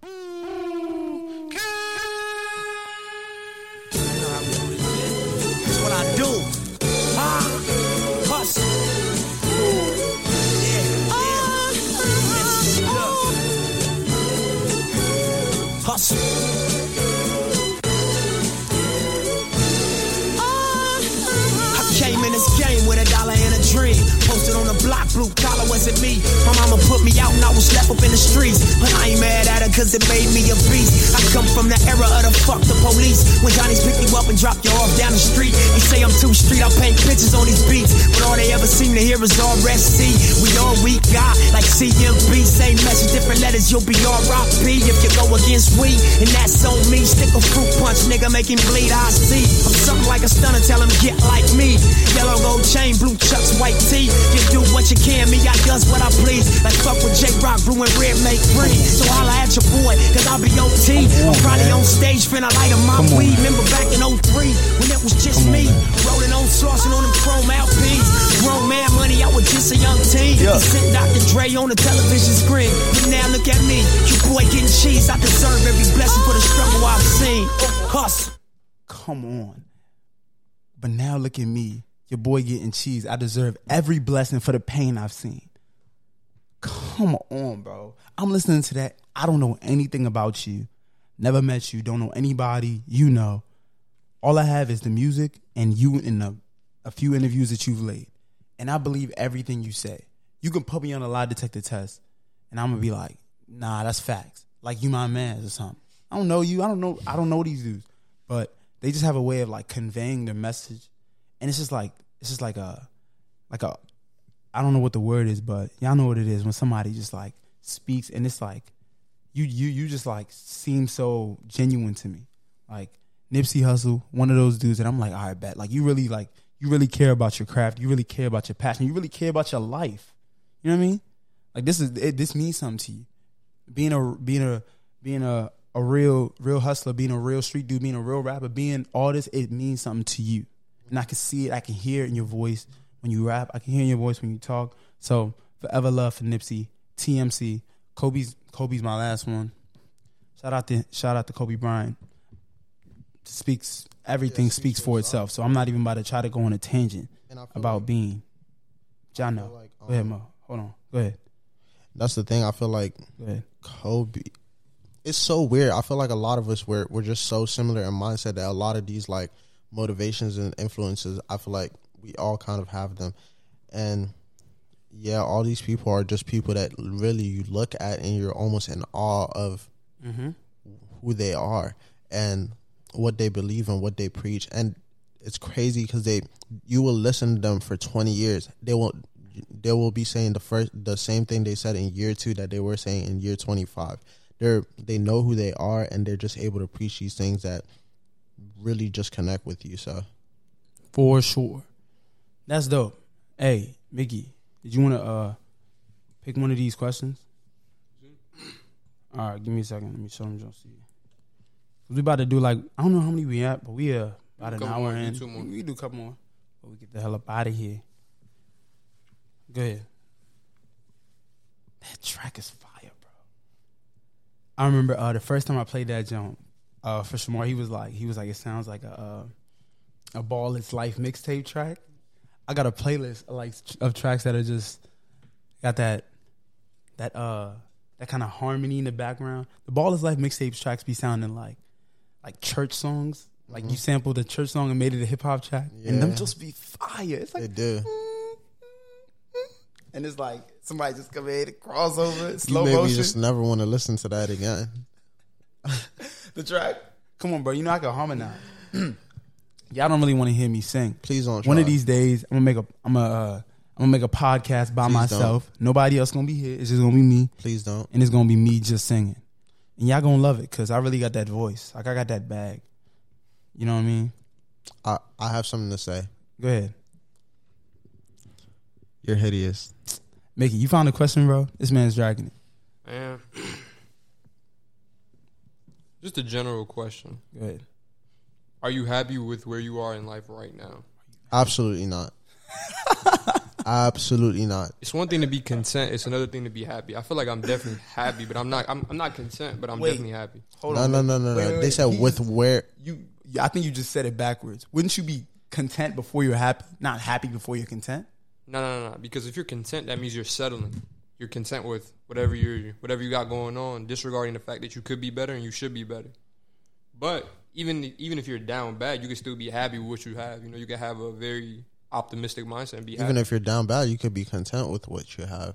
Speaker 2: Blue collar wasn't me. My mama put me out and I was left up in the streets. But I ain't mad at her cause it made me a beast. I come from the era of the fuck the police. When Johnny's pick you up and drop you off down the street. They say I'm too street, I paint pictures on these beats. But all they ever seem to hear is RSC. We all we got, like CMB. Same message, different letters, you'll be RIP. If you go against we, and that's on me. Stick a fruit punch, nigga, make him bleed. I see. I'm something like a stunner, tell him get like me. Yellow gold chain, blue chucks, white tee. You do what you can, me, I does what I please. Like fuck with J Rock, blue and red make free. So holla at your boy, cause I'll be OT. I'm probably on stage, finna light a my weed. Remember back in 03 when it was just me. Rolling on sauce and on them chrome LPs. Grown man money, I was just a young teen.
Speaker 4: Yeah.
Speaker 2: Sitting Dr. Dre on the television screen. But now look at me, you boy getting cheese. I deserve every blessing for the struggle I've seen. Hustle.
Speaker 4: Come on. But now look at me, your boy getting cheese. I deserve every blessing for the pain I've seen. Come on, bro. I'm listening to that. I don't know anything about you. Never met you. Don't know anybody you know. All I have is the music and you in a, a few interviews that you've laid. And I believe everything you say. You can put me on a lie detector test, and I'm gonna be like, nah, that's facts. Like you my man or something. I don't know you. I don't know. I don't know these dudes, but they just have a way of like conveying their message, and it's just like it's just like a like a I don't know what the word is, but y'all know what it is when somebody just like speaks and it's like you you you just like seem so genuine to me. Like Nipsey Hussle, one of those dudes that I'm like, all right, bet. Like you really like you really care about your craft, you really care about your passion, you really care about your life. You know what I mean? Like this is it, this means something to you. Being a being a being a a real real hustler, being a real street dude, being a real rapper, being all this, it means something to you. And I can see it, I can hear it in your voice when you rap, I can hear in your voice when you talk. So forever love for Nipsey, TMC, Kobe's Kobe's my last one. Shout out to shout out to Kobe Bryant. Speaks everything speaks for itself. So I'm not even about to try to go on a tangent
Speaker 5: And I feel
Speaker 4: about
Speaker 5: like-
Speaker 4: being. John, no.
Speaker 5: like,
Speaker 4: Go ahead,
Speaker 5: um,
Speaker 4: Mo. Hold on. Go ahead.
Speaker 5: That's the thing. I feel like. Kobe. It's so weird. I feel like a lot of us we're we're just so similar in mindset that a lot of these like motivations and influences. I feel like we all kind of have them, and yeah, all these people are just people that really you look at and you're almost in awe of mm-hmm. who they are and what they believe and what they preach. And it's crazy because they you will listen to them for 20 years. They will they will be saying the first the same thing they said in year 2 that they were saying in year 25. They're they know who they are and they're just able to preach these things that really just connect with you. So
Speaker 4: For sure. That's dope. Hey, Mickey, did you want to uh pick one of these questions? All right, give me a second. Let me show them. Just see. We about to do like I don't know how many we at, but we uh about an
Speaker 3: Couple
Speaker 4: hour
Speaker 3: more,
Speaker 4: in.
Speaker 3: two more.
Speaker 4: We can do a couple more, but we get the hell up out of here. Go ahead. That track is fire, bro. I remember uh the first time I played that jump, uh for Shamar, he was like he was like it sounds like a uh, a ball it's life mixtape track. I got a playlist of, like of tracks that are just got that that uh that kind of harmony in the background. The ball is life mixtape tracks be sounding like like church songs. Like you sampled a church song and made it a hip hop track, and them just be fire. It's like
Speaker 5: they do.
Speaker 4: and it's like somebody just come in and cross over
Speaker 5: You
Speaker 4: slow
Speaker 5: maybe
Speaker 4: motion.
Speaker 5: just never want to listen to that again.
Speaker 4: the track. Come on, bro. You know I can harmonize. Y'all don't really want to hear me sing.
Speaker 5: Please don't.
Speaker 4: One of these days, I'm gonna make a I'm gonna uh, I'm gonna make a podcast by
Speaker 5: Please
Speaker 4: myself. Nobody else gonna be here. It's just gonna be me,
Speaker 5: Please don't.
Speaker 4: and it's gonna be me just singing. And y'all gonna love it because I really got that voice. Like I got that bag. You know what I mean?
Speaker 5: I I have something to say.
Speaker 4: Go ahead,
Speaker 5: You're hideous.
Speaker 4: Mickey. You found a question, bro. This man's dragging it.
Speaker 3: Man. Just a general question.
Speaker 4: Go ahead.
Speaker 3: Are you happy with where you are in life right now?
Speaker 5: Absolutely not. Absolutely not.
Speaker 3: It's one thing to be content. It's another thing to be happy. I feel like I'm definitely happy, but I'm not. I'm, I'm not content, but I'm
Speaker 4: Wait.
Speaker 3: definitely happy.
Speaker 4: Hold
Speaker 5: No,
Speaker 4: on.
Speaker 5: no, no, no,
Speaker 4: Wait,
Speaker 5: no.
Speaker 4: wait,
Speaker 5: They said with where
Speaker 4: you. I think you just said it backwards. Wouldn't you be content before you're happy? Not happy before you're content.
Speaker 3: No, no, no, no. Because if you're content, that means you're settling. You're content with whatever you're, whatever you got going on, disregarding the fact that you could be better and you should be better. But even even if you're down bad, you can still be happy with what you have. You know, you can have a very optimistic mindset and be happy.
Speaker 5: even if you're down bad, you could be content with what you have.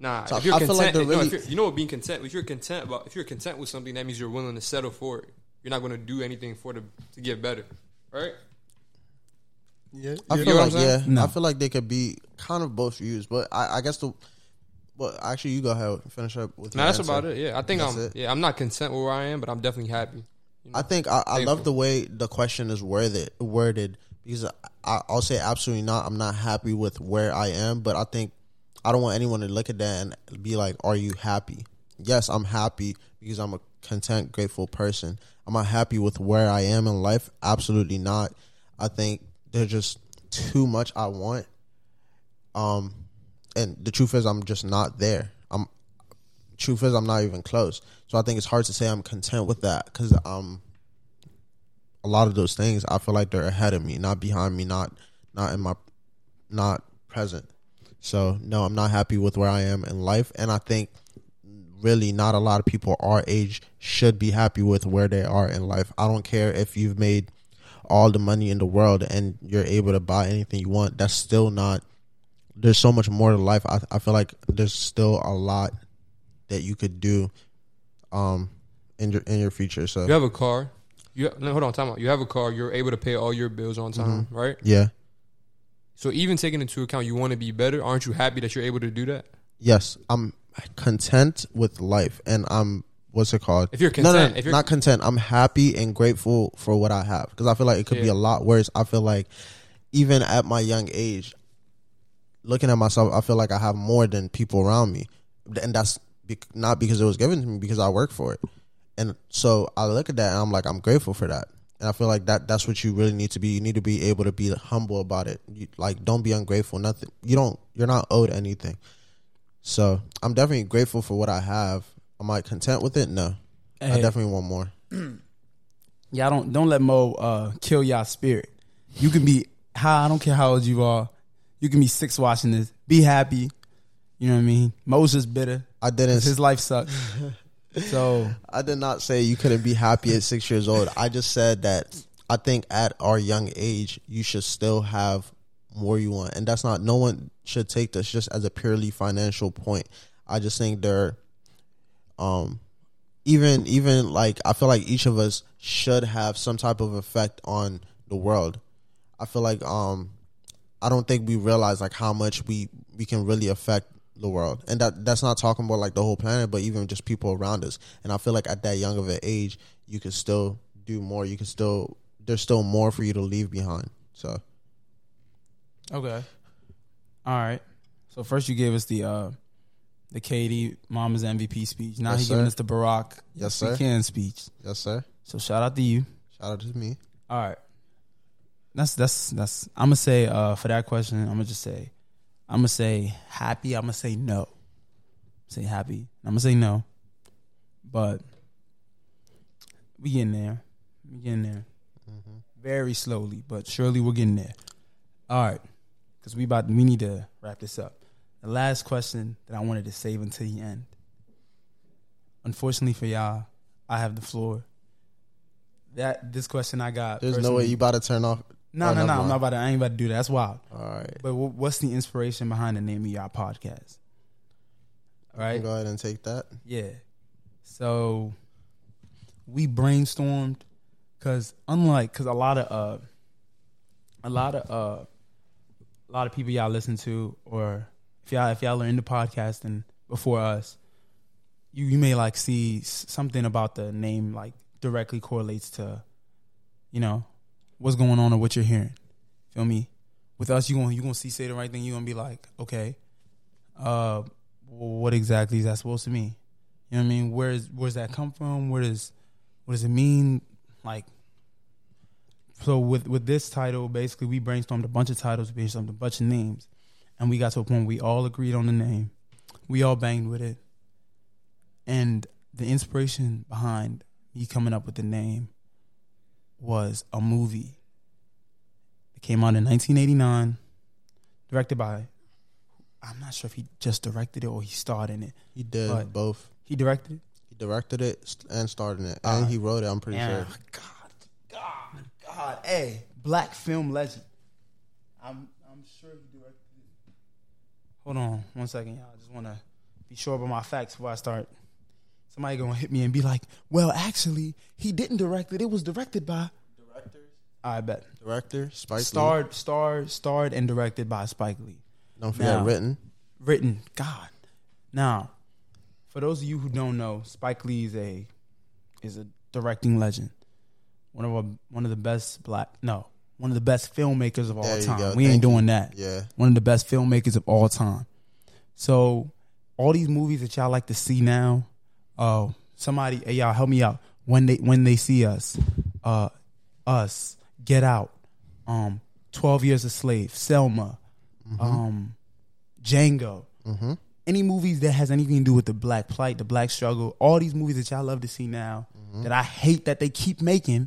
Speaker 3: Nah,
Speaker 5: So
Speaker 3: if you're
Speaker 5: I feel like
Speaker 3: content,
Speaker 5: they're
Speaker 3: no,
Speaker 5: really-
Speaker 3: if you're, you know what being content. If you're content about, if you're content with something, that means you're willing to settle for it. You're not going to do anything for the to get better, right?
Speaker 5: Yeah, I feel like yeah,
Speaker 4: No.
Speaker 5: I feel like they could be kind of both used, but I, I guess the. Well, actually, you go ahead and finish up with. Your
Speaker 3: that's
Speaker 5: answer.
Speaker 3: about it. Yeah, I think
Speaker 5: That's
Speaker 3: I'm.
Speaker 5: it.
Speaker 3: Yeah, I'm not content with where I am, but I'm definitely happy. You know?
Speaker 5: I think I, I love the way the question is worded. Worded because I, I'll say absolutely not. I'm not happy with where I am, but I think I don't want anyone to look at that and be like, "Are you happy?" Yes, I'm happy because I'm a content, grateful person. Am I happy with where I am in life? Absolutely not. I think there's just too much I want. Um, and the truth is, I'm just not there. I'm truth is I'm not even close. So I think it's hard to say I'm content with that because um a lot of those things I feel like they're ahead of me, not behind me, not not in my not present. So no, I'm not happy with where I am in life, and I think really not a lot of people our age should be happy with where they are in life. I don't care if you've made all the money in the world and you're able to buy anything you want. That's still not. There's so much more to life. I, I feel like there's still a lot that you could do, um, in your in your future. So
Speaker 3: you have a car. You no, hold on, time out. You have a car. You're able to pay all your bills on time,
Speaker 5: Mm-hmm.
Speaker 3: right?
Speaker 5: yeah,
Speaker 3: So even taking into account you want to be better, aren't you happy that you're able to do that?
Speaker 5: yes, I'm content with life, and I'm what's it called?
Speaker 3: If you're
Speaker 5: No, no,
Speaker 3: content, if you're
Speaker 5: not content. I'm happy and grateful for what I have because I feel like it could be a lot worse. I feel like even at my young age, looking at myself, I feel like I have more than people around me, and that's be- not because it was given to me because I work for it. And so I look at that and I'm like, I'm grateful for that. And I feel like that that's what you really need to be. You need to be able to be humble about it. You, like, don't be ungrateful. Nothing. You don't. You're not owed anything. So I'm definitely grateful for what I have. Am I content with it? No. I definitely want more.
Speaker 4: Y'all don't don't let Mo uh, kill y'all spirit. You can be high. I don't care how old you are. You can be six watching this. Be happy. You know what I mean? Mo's just bitter.
Speaker 5: I didn't.
Speaker 4: His life sucks. so
Speaker 5: I did not say you couldn't be happy at six years old. I just said that I think at our young age, you should still have more you want. And that's not, no one should take this just as a purely financial point. I just think there, um, even, even like, I feel like each of us should have some type of effect on the world. I feel like, um, I don't think we realize like how much we, we can really affect the world. And that that's not talking about like the whole planet, but even just people around us. And I feel like at that young of an age, you can still do more. You can still there's still more for you to leave behind. So
Speaker 4: okay, all right. So first you gave us the uh, the KD Mama's MVP speech. Now
Speaker 5: Yes,
Speaker 4: he giving us the Barack
Speaker 5: Yes, sir.
Speaker 4: can speech.
Speaker 5: yes, sir.
Speaker 4: So shout out to you.
Speaker 5: Shout out to me.
Speaker 4: All right. That's that's that's I'm gonna say uh for that question, I'm gonna just say I'm gonna say happy, I'm gonna say no. Say happy. I'm gonna say no. But we getting there. We getting there. Very slowly, but surely we're getting there. All right. Cause we about we need to wrap this up. The last question that I wanted to save until the end. Unfortunately for y'all, I have the floor. That this question I got.
Speaker 5: There's no way you about to turn off.
Speaker 4: No,
Speaker 5: Oh,
Speaker 4: no, no. I'm not about to. I ain't about to do that. That's wild.
Speaker 5: All right.
Speaker 4: But wh- what's the inspiration behind the name of your podcast? All right.
Speaker 5: Go ahead and take that.
Speaker 4: Yeah. So we brainstormed because unlike because a lot of uh a lot of uh a lot of people y'all listen to or if y'all if y'all are into podcasting before us, you you may like see something about the name like directly correlates to you know what's going on or what you're hearing. Feel me? With us, you gonna you gonna see say the right thing. You gonna be like, okay, uh, what exactly is that supposed to mean? You know what I mean? Where's where's that come from? Where does what does it mean? Like, so with with this title, basically, we brainstormed a bunch of titles, we brainstormed a bunch of names, and we got to a point we all agreed on the name. We all banged with it, and the inspiration behind me coming up with the name was a movie. It came out in 1989, directed by. I'm not sure if he just directed it or he starred in it.
Speaker 5: He did
Speaker 4: But-
Speaker 5: both.
Speaker 4: He directed it.
Speaker 5: He directed it and starred in it, and he wrote it. I'm pretty
Speaker 4: Yeah.
Speaker 5: sure.
Speaker 4: God, God, God. Hey, black film legend. I'm I'm sure he directed it. Hold on one second, y'all. I just want to be sure about my facts before I start. Somebody gonna hit me and be like, "Well, actually, he didn't direct it. It was directed by."
Speaker 5: Directors.
Speaker 4: I bet.
Speaker 5: Director Spike. Lee.
Speaker 4: Starred, starred, starred, and directed by Spike Lee.
Speaker 5: Don't forget
Speaker 4: Now-
Speaker 5: written.
Speaker 4: Written, God. Now, for those of you who don't know, Spike Lee is a is a directing legend. One of our, one of the best black no, one of the best filmmakers of all
Speaker 5: There
Speaker 4: time. We ain't
Speaker 5: Thank you.
Speaker 4: doing that.
Speaker 5: Yeah.
Speaker 4: One of the best filmmakers of all time. So, all these movies that y'all like to see now, uh, somebody, hey y'all, help me out. When they when they see us, uh, us, Get Out, um, Twelve Years a Slave, Selma, um, Django. Any movies that has anything to do with the black plight, the black struggle, all these movies that y'all love to see now, that I hate that they keep making.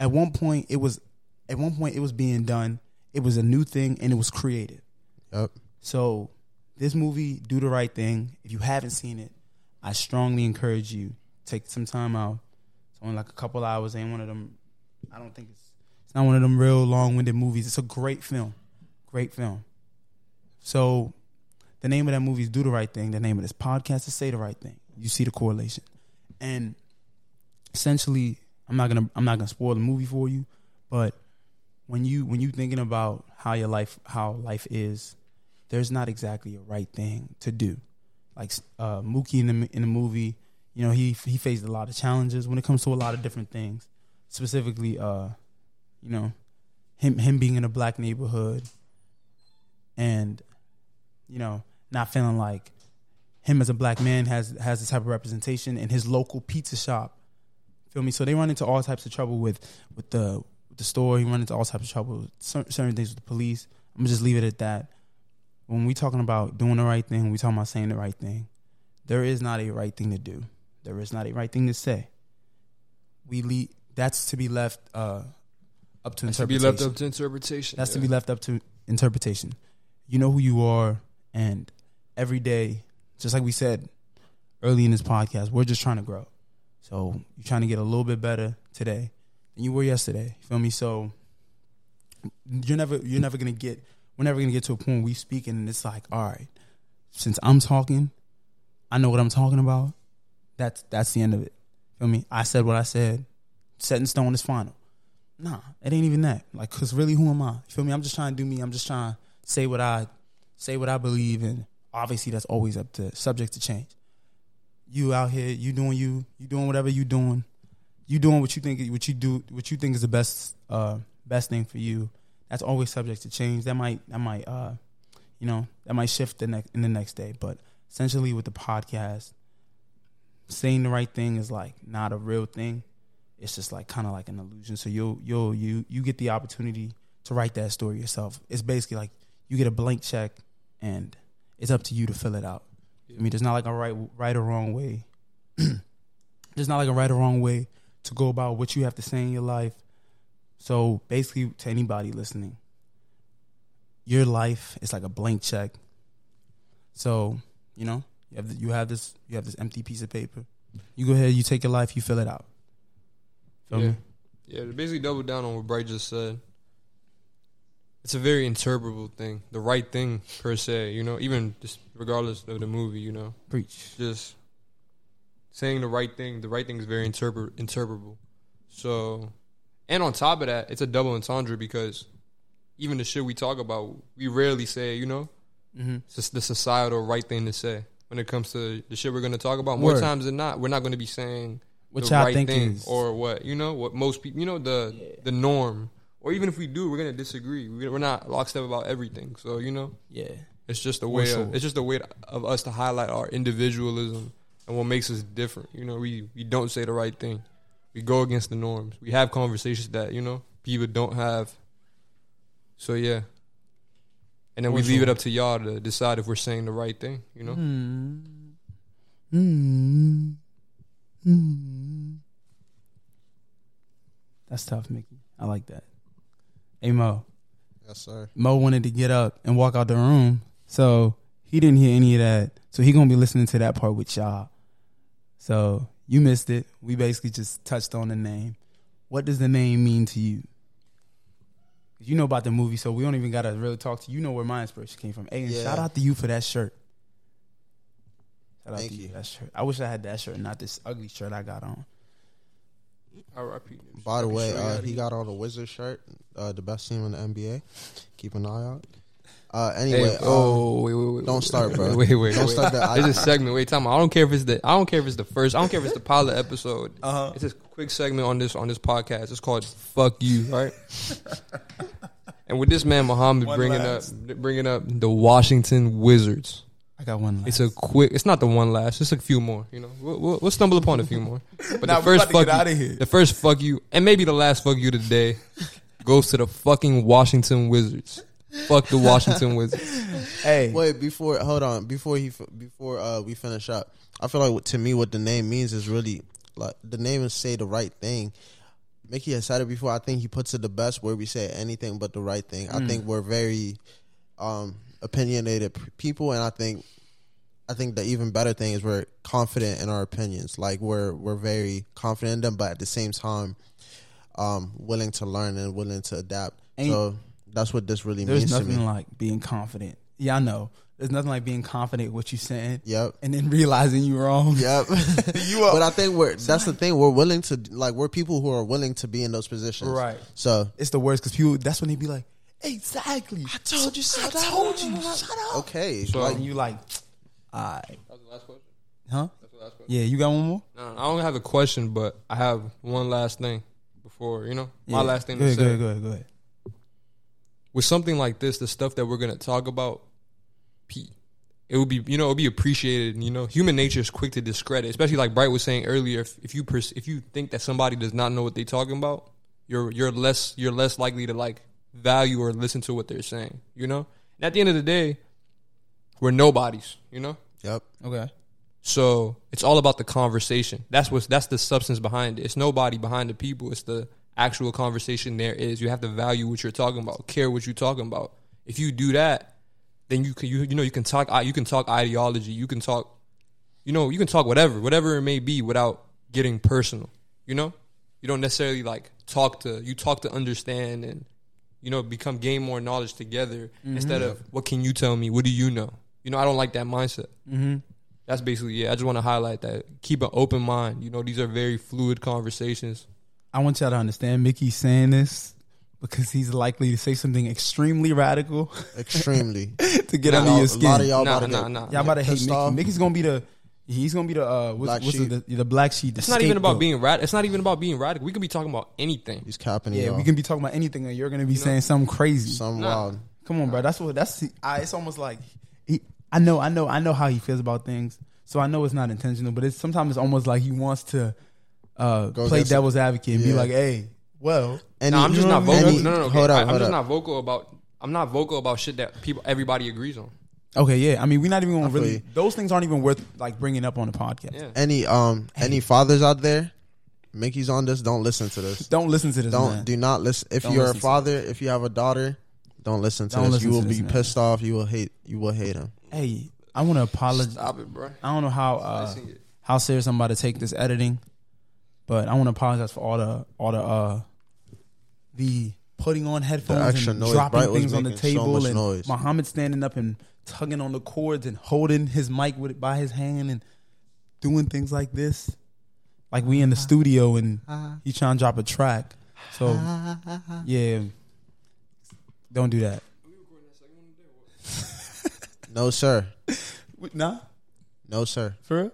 Speaker 4: At one point, it was, at one point, it was being done. It was a new thing, and it was created.
Speaker 5: Yep.
Speaker 4: So, this movie, Do the Right Thing. If you haven't seen it, I strongly encourage you take some time out. It's only like a couple hours. Ain't one of them. I don't think it's. It's not one of them real long-winded movies. It's a great film. Great film. So, the name of that movie is Do the Right Thing. The name of this podcast is Say the Right Thing. You see the correlation, and essentially, I'm not gonna I'm not gonna spoil the movie for you, but when you when you thinking about how your life how life is, there's not exactly a right thing to do. Like uh, Mookie in the in the movie, you know, he he faced a lot of challenges when it comes to a lot of different things. Specifically, uh, you know, him him being in a black neighborhood, and you know, not feeling like him as a black man has has this type of representation in his local pizza shop. Feel me? So they run into all types of trouble with with the with the store. He run into all types of trouble with certain things with the police. I'm gonna just leave it at that. When we talking about doing the right thing, when we talking about saying the right thing, there is not a right thing to do. There is not a right thing to say. We lead. That's to be left uh, up to that's interpretation.
Speaker 3: To be left up to interpretation.
Speaker 4: That's to be left up to interpretation. You know who you are, and every day, just like we said early in this podcast, we're just trying to grow. So you're trying to get a little bit better today than you were yesterday. You feel me? So you're never you're never gonna get we're never gonna get to a point where we speaking and it's like, all right, since I'm talking, I know what I'm talking about. That's that's the end of it. Feel me? I said what I said. Set in stone is final. Nah, it ain't even that. Like, cause really, who am I? Feel me? I'm just trying to do me. I'm just trying to say what I say what I believe, and obviously that's always up to subject to change. You out here, you doing you, you doing whatever you doing, you doing what you think what you do what you think is the best uh best thing for you. That's always subject to change. That might that might uh you know that might shift the next in the next day, but essentially with the podcast, saying the right thing is like not a real thing it's just like kind of like an illusion. So you'll you'll you you get the opportunity to write that story yourself. It's basically like you get a blank check, and it's up to you to fill it out. I mean, there's not like a right right or wrong way. there's not like a right or wrong way to go about what you have to say in your life. So basically, to anybody listening, your life is like a blank check. So you know you have you have this you have this empty piece of paper. You go ahead, you take your life, you fill it out. Feel
Speaker 3: Yeah.
Speaker 4: me?
Speaker 3: Yeah, to basically double down on what Bright just said. It's a very interpretable thing. The right thing per se, you know, even just regardless of the movie, you know.
Speaker 4: Preach.
Speaker 3: Just saying the right thing, the right thing is very interpret interpretable. So and on top of that, it's a double entendre because even the shit we talk about, we rarely say, you know,
Speaker 4: Mm-hmm.
Speaker 3: it's just the societal right thing to say when it comes to the shit we're going to talk about. More
Speaker 4: Word.
Speaker 3: times than not, we're not going to be saying
Speaker 4: What
Speaker 3: the right thing
Speaker 4: is-
Speaker 3: or what you know what most people you know the the norm. Or even if we do, we're gonna disagree. We- We're not lockstep about everything. So you know,
Speaker 4: Yeah.
Speaker 3: it's just a way.
Speaker 4: sure.
Speaker 3: Of, it's just a way of us to highlight our individualism and what makes us different. You know, we we don't say the right thing. We go against the norms. We have conversations that you know people don't have. So yeah, and then we leave it up to y'all to decide if we're saying the right thing. You know,
Speaker 4: Mm. Mm. That's tough, Mickey. I like that. Hey Mo.
Speaker 5: Yes, sir.
Speaker 4: Mo wanted to get up and walk out the room, so he didn't hear any of that. So he gonna be listening to that part with y'all. So you missed it. We basically just touched on the name. What does the name mean to you? 'Cause You know about the movie, so we don't even gotta really talk to you. You know where my inspiration came from. Hey, and
Speaker 5: Yeah.
Speaker 4: shout out to you for that shirt. Shout out
Speaker 5: Thank
Speaker 4: to you
Speaker 5: you.
Speaker 4: that shirt. I wish I had that shirt, not this ugly shirt I got on.
Speaker 3: R.I.P. Nipsey.
Speaker 5: By the way, uh, he got on a Wizard shirt, uh, the best team in the NBA. Keep an eye out. Uh,
Speaker 3: Hey,
Speaker 5: anyway, um,
Speaker 3: oh wait, wait, wait.
Speaker 5: don't start, bro.
Speaker 3: Wait, wait,
Speaker 5: Don't
Speaker 3: wait.
Speaker 5: start that.
Speaker 3: It's a segment. Wait, time. I don't care if it's the. I don't care if it's the first. I don't care if it's the pilot episode.
Speaker 4: Uh-huh.
Speaker 3: It's a quick segment on this on this podcast. It's called "Fuck You," right? and with this man Muhammad
Speaker 4: One
Speaker 3: bringing
Speaker 4: last.
Speaker 3: up bringing up the Washington Wizards.
Speaker 4: I got one. Last.
Speaker 3: It's a quick. It's not the one last. It's a few more. You know, we'll, we'll, we'll stumble upon a few more. But
Speaker 4: Nah,
Speaker 3: the first
Speaker 4: about to get
Speaker 3: fuck
Speaker 4: outta
Speaker 3: you,
Speaker 4: here.
Speaker 3: the first fuck you, and maybe the last fuck you today, goes to the fucking Washington Wizards. Fuck the Washington Wizards.
Speaker 4: hey,
Speaker 5: Wait, before hold on, before he before uh, we finish up, I feel like to me what the name means is really like the name is say the right thing. Mickey has said it before. I think he puts it the best where we say anything but the right thing. I think we're very um, opinionated people, and I think I think the even better thing is we're confident in our opinions. Like we're we're very confident in them, but at the same time, um, willing to learn and willing to adapt.
Speaker 4: Ain't-
Speaker 5: so that's what this really
Speaker 4: there's
Speaker 5: means to me.
Speaker 4: There's nothing
Speaker 5: me.
Speaker 4: like being confident. Yeah, I know. There's nothing like being confident what you're saying.
Speaker 5: Yep.
Speaker 4: And then realizing you're wrong.
Speaker 5: Yep.
Speaker 4: You are-
Speaker 5: but I think we're that's the thing. We're willing to like we're people who are willing to be in those positions.
Speaker 4: Right.
Speaker 5: So
Speaker 4: It's the worst because people. That's when they be like, "Exactly, I told you, so. I told you, shut up."
Speaker 5: okay.
Speaker 3: So-
Speaker 5: like
Speaker 4: And you like, alright,
Speaker 3: That was the last question.
Speaker 4: huh?
Speaker 3: That's the last question.
Speaker 4: Yeah, you got one more.
Speaker 3: No, I don't have a question, but I have one last thing before you know my
Speaker 4: Yeah.
Speaker 3: last thing
Speaker 4: Go
Speaker 3: to
Speaker 4: ahead,
Speaker 3: say.
Speaker 4: go ahead, go ahead, go ahead.
Speaker 3: With something like this, the stuff that we're gonna talk about, P, it would be you know it would be appreciated. and, You know, human nature is quick to discredit, especially like Bright was saying earlier. If, if you pers- if you think that somebody does not know what they're talking about, you're you're less you're less likely to like value or listen to what they're saying. You know, and at the end of the day, we're nobodies. You know.
Speaker 5: yep.
Speaker 4: Okay.
Speaker 3: So it's all about the conversation. That's what's that's the substance behind it. It's nobody behind the people. It's the actual conversation there is. You have to value what you're talking about, care what you're talking about. If you do that, then you can you you know you can talk you can talk ideology. You can talk you know you can talk whatever whatever it may be without getting personal. You know you don't necessarily like talk to you talk to understand and you know become gain more knowledge together mm-hmm. instead of what can you tell me? What do you know? You know I don't like that mindset mm-hmm. that's basically yeah. I just want to highlight that. Keep an open mind. You know, these are very fluid conversations.
Speaker 4: I want y'all to understand Mickey's saying this because he's likely to say something extremely radical
Speaker 5: Extremely.
Speaker 4: to get
Speaker 3: Nah,
Speaker 4: under
Speaker 5: Y'all-
Speaker 4: your
Speaker 5: a
Speaker 4: skin.
Speaker 5: lot of y'all
Speaker 3: Nah,
Speaker 5: about to
Speaker 3: nah,
Speaker 5: get
Speaker 3: nah.
Speaker 4: Y'all about to hate
Speaker 5: pissed
Speaker 4: Mickey.
Speaker 5: off.
Speaker 4: Mickey's gonna be the he's gonna be the uh what's,
Speaker 5: Black
Speaker 4: what's
Speaker 5: sheep.
Speaker 4: the, the black sheep. The
Speaker 3: It's not even about
Speaker 4: scapegoat.
Speaker 3: being rad. It's not even about being radical. We could be talking about anything.
Speaker 5: He's capping
Speaker 4: Yeah,
Speaker 5: y'all.
Speaker 4: we can be talking about anything, and you're gonna be saying something crazy.
Speaker 5: some
Speaker 3: Nah.
Speaker 5: wild.
Speaker 4: Come on, bro. That's what. That's. I, it's almost like he. I know. I know. I know how he feels about things. So I know it's not intentional, but it's sometimes it's almost like he wants to uh, play
Speaker 5: against-
Speaker 4: devil's advocate and be like, "Hey, well,
Speaker 5: Any,
Speaker 3: no, I'm just not vocal.
Speaker 5: mean?
Speaker 3: no, no, no.
Speaker 5: Hold
Speaker 3: okay,
Speaker 5: up,
Speaker 3: I,
Speaker 5: hold
Speaker 3: am just
Speaker 5: up.
Speaker 3: not vocal about. I'm not vocal about shit that people everybody agrees on.
Speaker 4: okay, yeah." I mean, we're not even gonna really. Those things aren't even worth like bringing up on the podcast.
Speaker 3: Yeah.
Speaker 5: Any um any fathers out there, Mickey's on this. Don't listen to this.
Speaker 4: Don't listen to this.
Speaker 5: Don't
Speaker 4: man.
Speaker 5: do not listen. If
Speaker 4: Don't
Speaker 5: you're
Speaker 4: listen
Speaker 5: a father, if you have a daughter, don't listen to
Speaker 4: Don't
Speaker 5: this.
Speaker 4: listen
Speaker 5: you will be
Speaker 4: this, man.
Speaker 5: pissed off. You will hate. You will hate him.
Speaker 4: Hey, I want to apologize.
Speaker 3: Stop it, bro.
Speaker 4: I don't know how uh, how serious I'm about to take this editing, but I want to apologize for all the all the uh the putting on headphones and
Speaker 5: noise.
Speaker 4: dropping
Speaker 5: Bright
Speaker 4: things on the
Speaker 5: making so
Speaker 4: table and
Speaker 5: noise.
Speaker 4: Muhammad standing up and tugging on the cords and holding his mic with it by his hand and doing things like this, like we in the studio and he trying to drop a track. So yeah, don't do that.
Speaker 5: No sir.
Speaker 4: Nah,
Speaker 5: No sir.
Speaker 4: for real.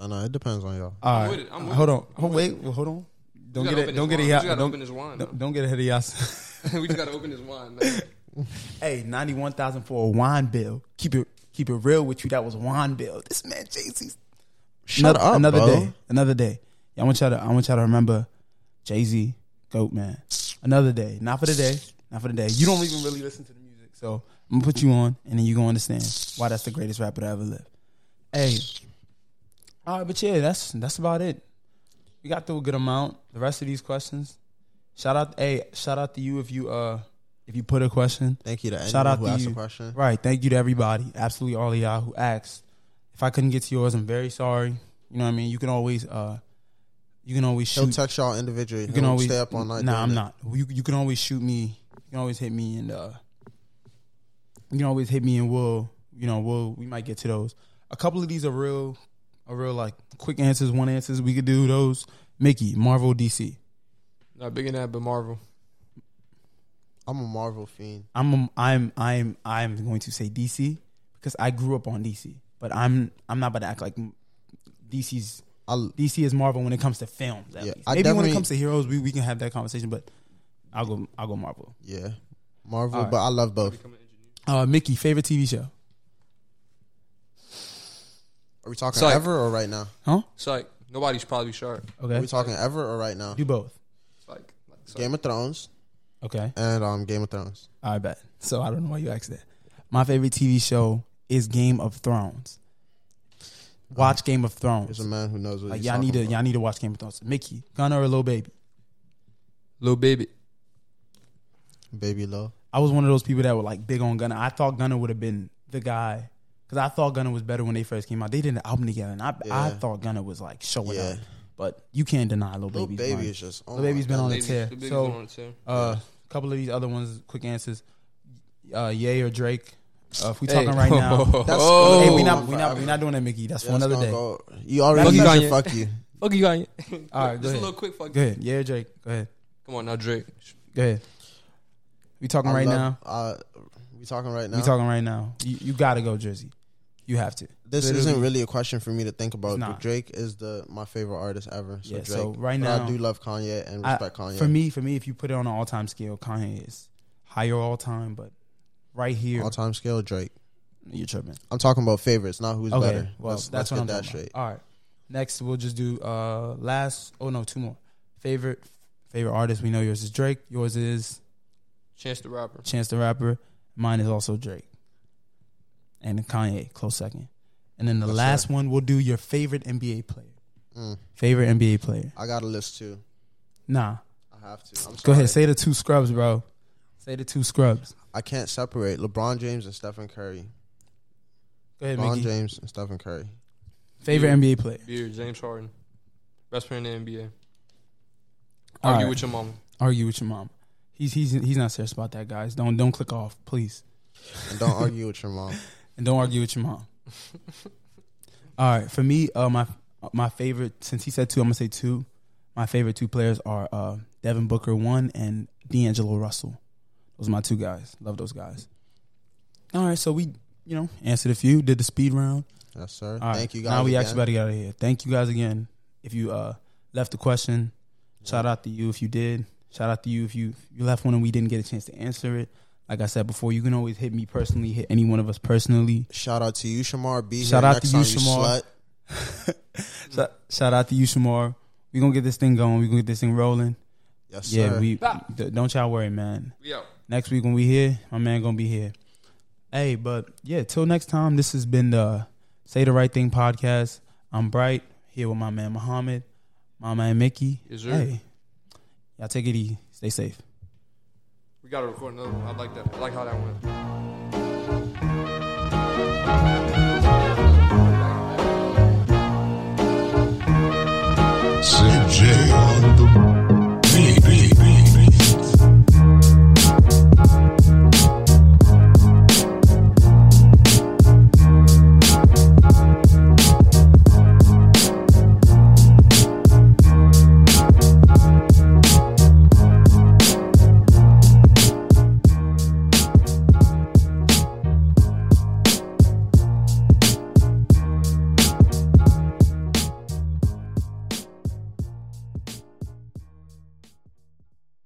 Speaker 5: So no, it depends on y'all.
Speaker 4: All
Speaker 3: with it. I'm with
Speaker 4: hold
Speaker 3: it.
Speaker 4: on. Hold, wait, well, hold on. Don't get
Speaker 3: gotta
Speaker 4: it.
Speaker 3: open
Speaker 4: Don't
Speaker 3: this
Speaker 4: get it.
Speaker 3: wine.
Speaker 4: Yeah,
Speaker 3: We gotta
Speaker 4: don't,
Speaker 3: open this wine.
Speaker 4: don't, don't get ahead of y'all.
Speaker 3: we just gotta open this wine, man.
Speaker 4: hey, ninety one thousand for a wine bill. Keep it keep it real with you. That was wine bill. This man Jay Z.
Speaker 5: Shut
Speaker 4: another,
Speaker 5: up,
Speaker 4: another
Speaker 5: bro.
Speaker 4: day. Another day. Yeah, I want y'all to. I want y'all to remember Jay Z, Goat Man. Another day. Not for the day. Not for the day. You don't even really listen to the music, so I'm gonna put you on, and then you gonna understand why that's the greatest rapper to ever live. Hey. All right, but yeah, that's that's about it. We got through a good amount. The rest of these questions. Shout out, hey, shout out to you if you uh if you put a question.
Speaker 5: Thank you to
Speaker 4: Shout out
Speaker 5: who
Speaker 4: to
Speaker 5: asked
Speaker 4: you.
Speaker 5: a question.
Speaker 4: Right. Thank you to everybody. Absolutely all of y'all who asked. If I couldn't get to yours, I'm very sorry. You know what I mean? You can always uh you can always shoot.
Speaker 5: He'll text y'all individually.
Speaker 4: you can
Speaker 5: He'll
Speaker 4: always
Speaker 5: stay up all night.
Speaker 4: Nah, I'm
Speaker 5: it.
Speaker 4: not. You you can always shoot me. You can always hit me and uh you can always hit me and we'll you know, we'll we might get to those. A couple of these are real are real like quick answers, one answers. We could do those. Mickey, Marvel, DC.
Speaker 3: Not big in that, but Marvel.
Speaker 5: I'm a Marvel fiend.
Speaker 4: I'm a, I'm I'm I'm going to say DC because I grew up on DC, but I'm I'm not about to act like DC's
Speaker 5: I
Speaker 4: DC is Marvel when it comes to films. At
Speaker 5: Yeah,
Speaker 4: least. Maybe when it comes to heroes, we, we can have that conversation. But I'll go I'll go Marvel.
Speaker 5: yeah, Marvel,
Speaker 4: All right.
Speaker 5: but I love both.
Speaker 3: Become an.
Speaker 4: Uh, Mickey, favorite TV show?
Speaker 5: Are we talking
Speaker 3: Psych.
Speaker 5: ever or right now?
Speaker 4: Huh?
Speaker 3: It's like nobody's probably sharp.
Speaker 5: Are
Speaker 4: Okay,
Speaker 5: we talking ever or right now?
Speaker 4: do both.
Speaker 3: It's like, like it's
Speaker 5: Game of Thrones
Speaker 4: Okay,
Speaker 5: and um Game of Thrones.
Speaker 4: I bet. So I don't know why you asked that. My favorite TV show is Game of Thrones. Watch Game of Thrones.
Speaker 5: There's a man who knows what
Speaker 4: Like
Speaker 5: he's
Speaker 4: y'all need to
Speaker 5: talking about.
Speaker 4: y'all need to watch Game of Thrones. Mickey, Gunna or Lil Baby?
Speaker 3: Lil Baby.
Speaker 5: Baby Low.
Speaker 4: I was one of those people that were like big on Gunna. I thought Gunna would have been the guy because I thought Gunna was better when they first came out. They did an album together, and I I thought Gunna was like showing
Speaker 5: Yeah.
Speaker 4: up. But you can't deny Lil
Speaker 5: Little
Speaker 4: Baby's
Speaker 5: baby
Speaker 4: run.
Speaker 5: is just. Oh
Speaker 4: Lil Baby's
Speaker 5: my
Speaker 4: been on the
Speaker 3: Baby-
Speaker 4: tear.
Speaker 3: Lil Baby's
Speaker 4: So-
Speaker 3: been on the tear.
Speaker 4: Uh, a couple of these other ones, quick answers. Uh, Ye or Drake? Uh, if we
Speaker 3: Hey.
Speaker 4: talking right now,
Speaker 5: That's
Speaker 3: Oh.
Speaker 4: hey, we
Speaker 5: gonna
Speaker 4: not we not we not doing that, Mickey. That's for
Speaker 5: Yeah, it's
Speaker 4: another day.
Speaker 5: go- You already
Speaker 3: Fuck you,
Speaker 5: said
Speaker 3: Kanye.
Speaker 5: fuck you.
Speaker 3: Fuck you, Kanye.
Speaker 4: All right, go
Speaker 3: Just a little quick fuck.
Speaker 4: Go ahead. Yeah, Drake. Go ahead.
Speaker 3: Come on now, Drake.
Speaker 4: Go ahead. We talking
Speaker 5: I
Speaker 4: right
Speaker 5: love-
Speaker 4: now.
Speaker 5: Uh, we talking right now.
Speaker 4: We talking right now. You, you got to go, Jersey. You have to.
Speaker 5: this
Speaker 4: Literally.
Speaker 5: isn't really a question for me to think about. But. Drake is the my favorite artist ever. So
Speaker 4: Yeah,
Speaker 5: Drake.
Speaker 4: so right
Speaker 5: But
Speaker 4: now-
Speaker 5: I do love Kanye and
Speaker 4: I-
Speaker 5: respect Kanye.
Speaker 4: For me, for me, if you put it on an all time scale, Kanye is higher all time, but right here,
Speaker 5: all time scale Drake.
Speaker 4: you're tripping.
Speaker 5: I'm talking about favorites, not who's
Speaker 4: Okay,
Speaker 5: better.
Speaker 4: well,
Speaker 5: let's,
Speaker 4: that's
Speaker 5: let's
Speaker 4: what
Speaker 5: get
Speaker 4: I'm
Speaker 5: that straight.
Speaker 4: about. All right, next we'll just do uh last. Oh no, two more. Favorite favorite artist. We know yours is Drake. Yours is
Speaker 3: Chance the Rapper.
Speaker 4: Chance the Rapper. Mine is also Drake, and Kanye close second. And then the
Speaker 5: Yes,
Speaker 4: last
Speaker 5: sir.
Speaker 4: one, we'll do your favorite NBA player.
Speaker 5: Mm.
Speaker 4: Favorite NBA player.
Speaker 5: I got a list too.
Speaker 4: Nah,
Speaker 5: I have to. I'm
Speaker 4: go ahead. Say the two scrubs, bro. Say the two scrubs.
Speaker 5: I can't separate LeBron James and Stephen Curry.
Speaker 4: Go ahead,
Speaker 5: LeBron
Speaker 4: Mickey.
Speaker 5: James and Stephen Curry.
Speaker 4: Favorite
Speaker 3: Yeah.
Speaker 4: NBA player.
Speaker 3: Beard, James Harden. Best player in the NBA.
Speaker 4: All
Speaker 3: Argue
Speaker 4: right.
Speaker 3: with your mom.
Speaker 4: Argue with your mom. He's he's he's not serious about that, guys. Don't don't click off, please,
Speaker 5: And don't argue with your mom.
Speaker 4: and don't argue with your mom. All right, for me, uh, my my favorite since he said two, I'm gonna say two. My favorite two players are uh, Devin Booker one and D'Angelo Russell. Those are my two guys. Love those guys. All right, so we you know answered a few, did the speed round.
Speaker 5: Yes, sir.
Speaker 4: All right,
Speaker 5: Thank you guys.
Speaker 4: Now we
Speaker 5: again.
Speaker 4: actually about to get out of here. Thank you guys again. If you uh, left a question, shout out to you if you did. Shout out to you if you you left one and we didn't get a chance to answer it. Like I said before, you can always hit me personally, hit any one of us personally.
Speaker 5: Shout out to you, Shamar. Be
Speaker 4: Shout
Speaker 5: here
Speaker 4: out
Speaker 5: next
Speaker 4: to you,
Speaker 5: time,
Speaker 4: Shamar.
Speaker 5: slut.
Speaker 4: Shout, shout out to you, Shamar. We gonna get this thing going. We gonna get this thing rolling.
Speaker 5: Yes,
Speaker 4: yeah,
Speaker 5: sir.
Speaker 4: we d- don't y'all worry, man.
Speaker 3: We out.
Speaker 4: Next week when we here, my man gonna be here. Hey, but yeah, till next time. This has been the Say the Right Thing podcast. I'm Bright here with my man Muhammad, my man Mickey.
Speaker 3: Yes, sir.
Speaker 4: hey, y'all take it easy. Stay safe
Speaker 3: we got to record another one. I like that. I like how that went. CJ on the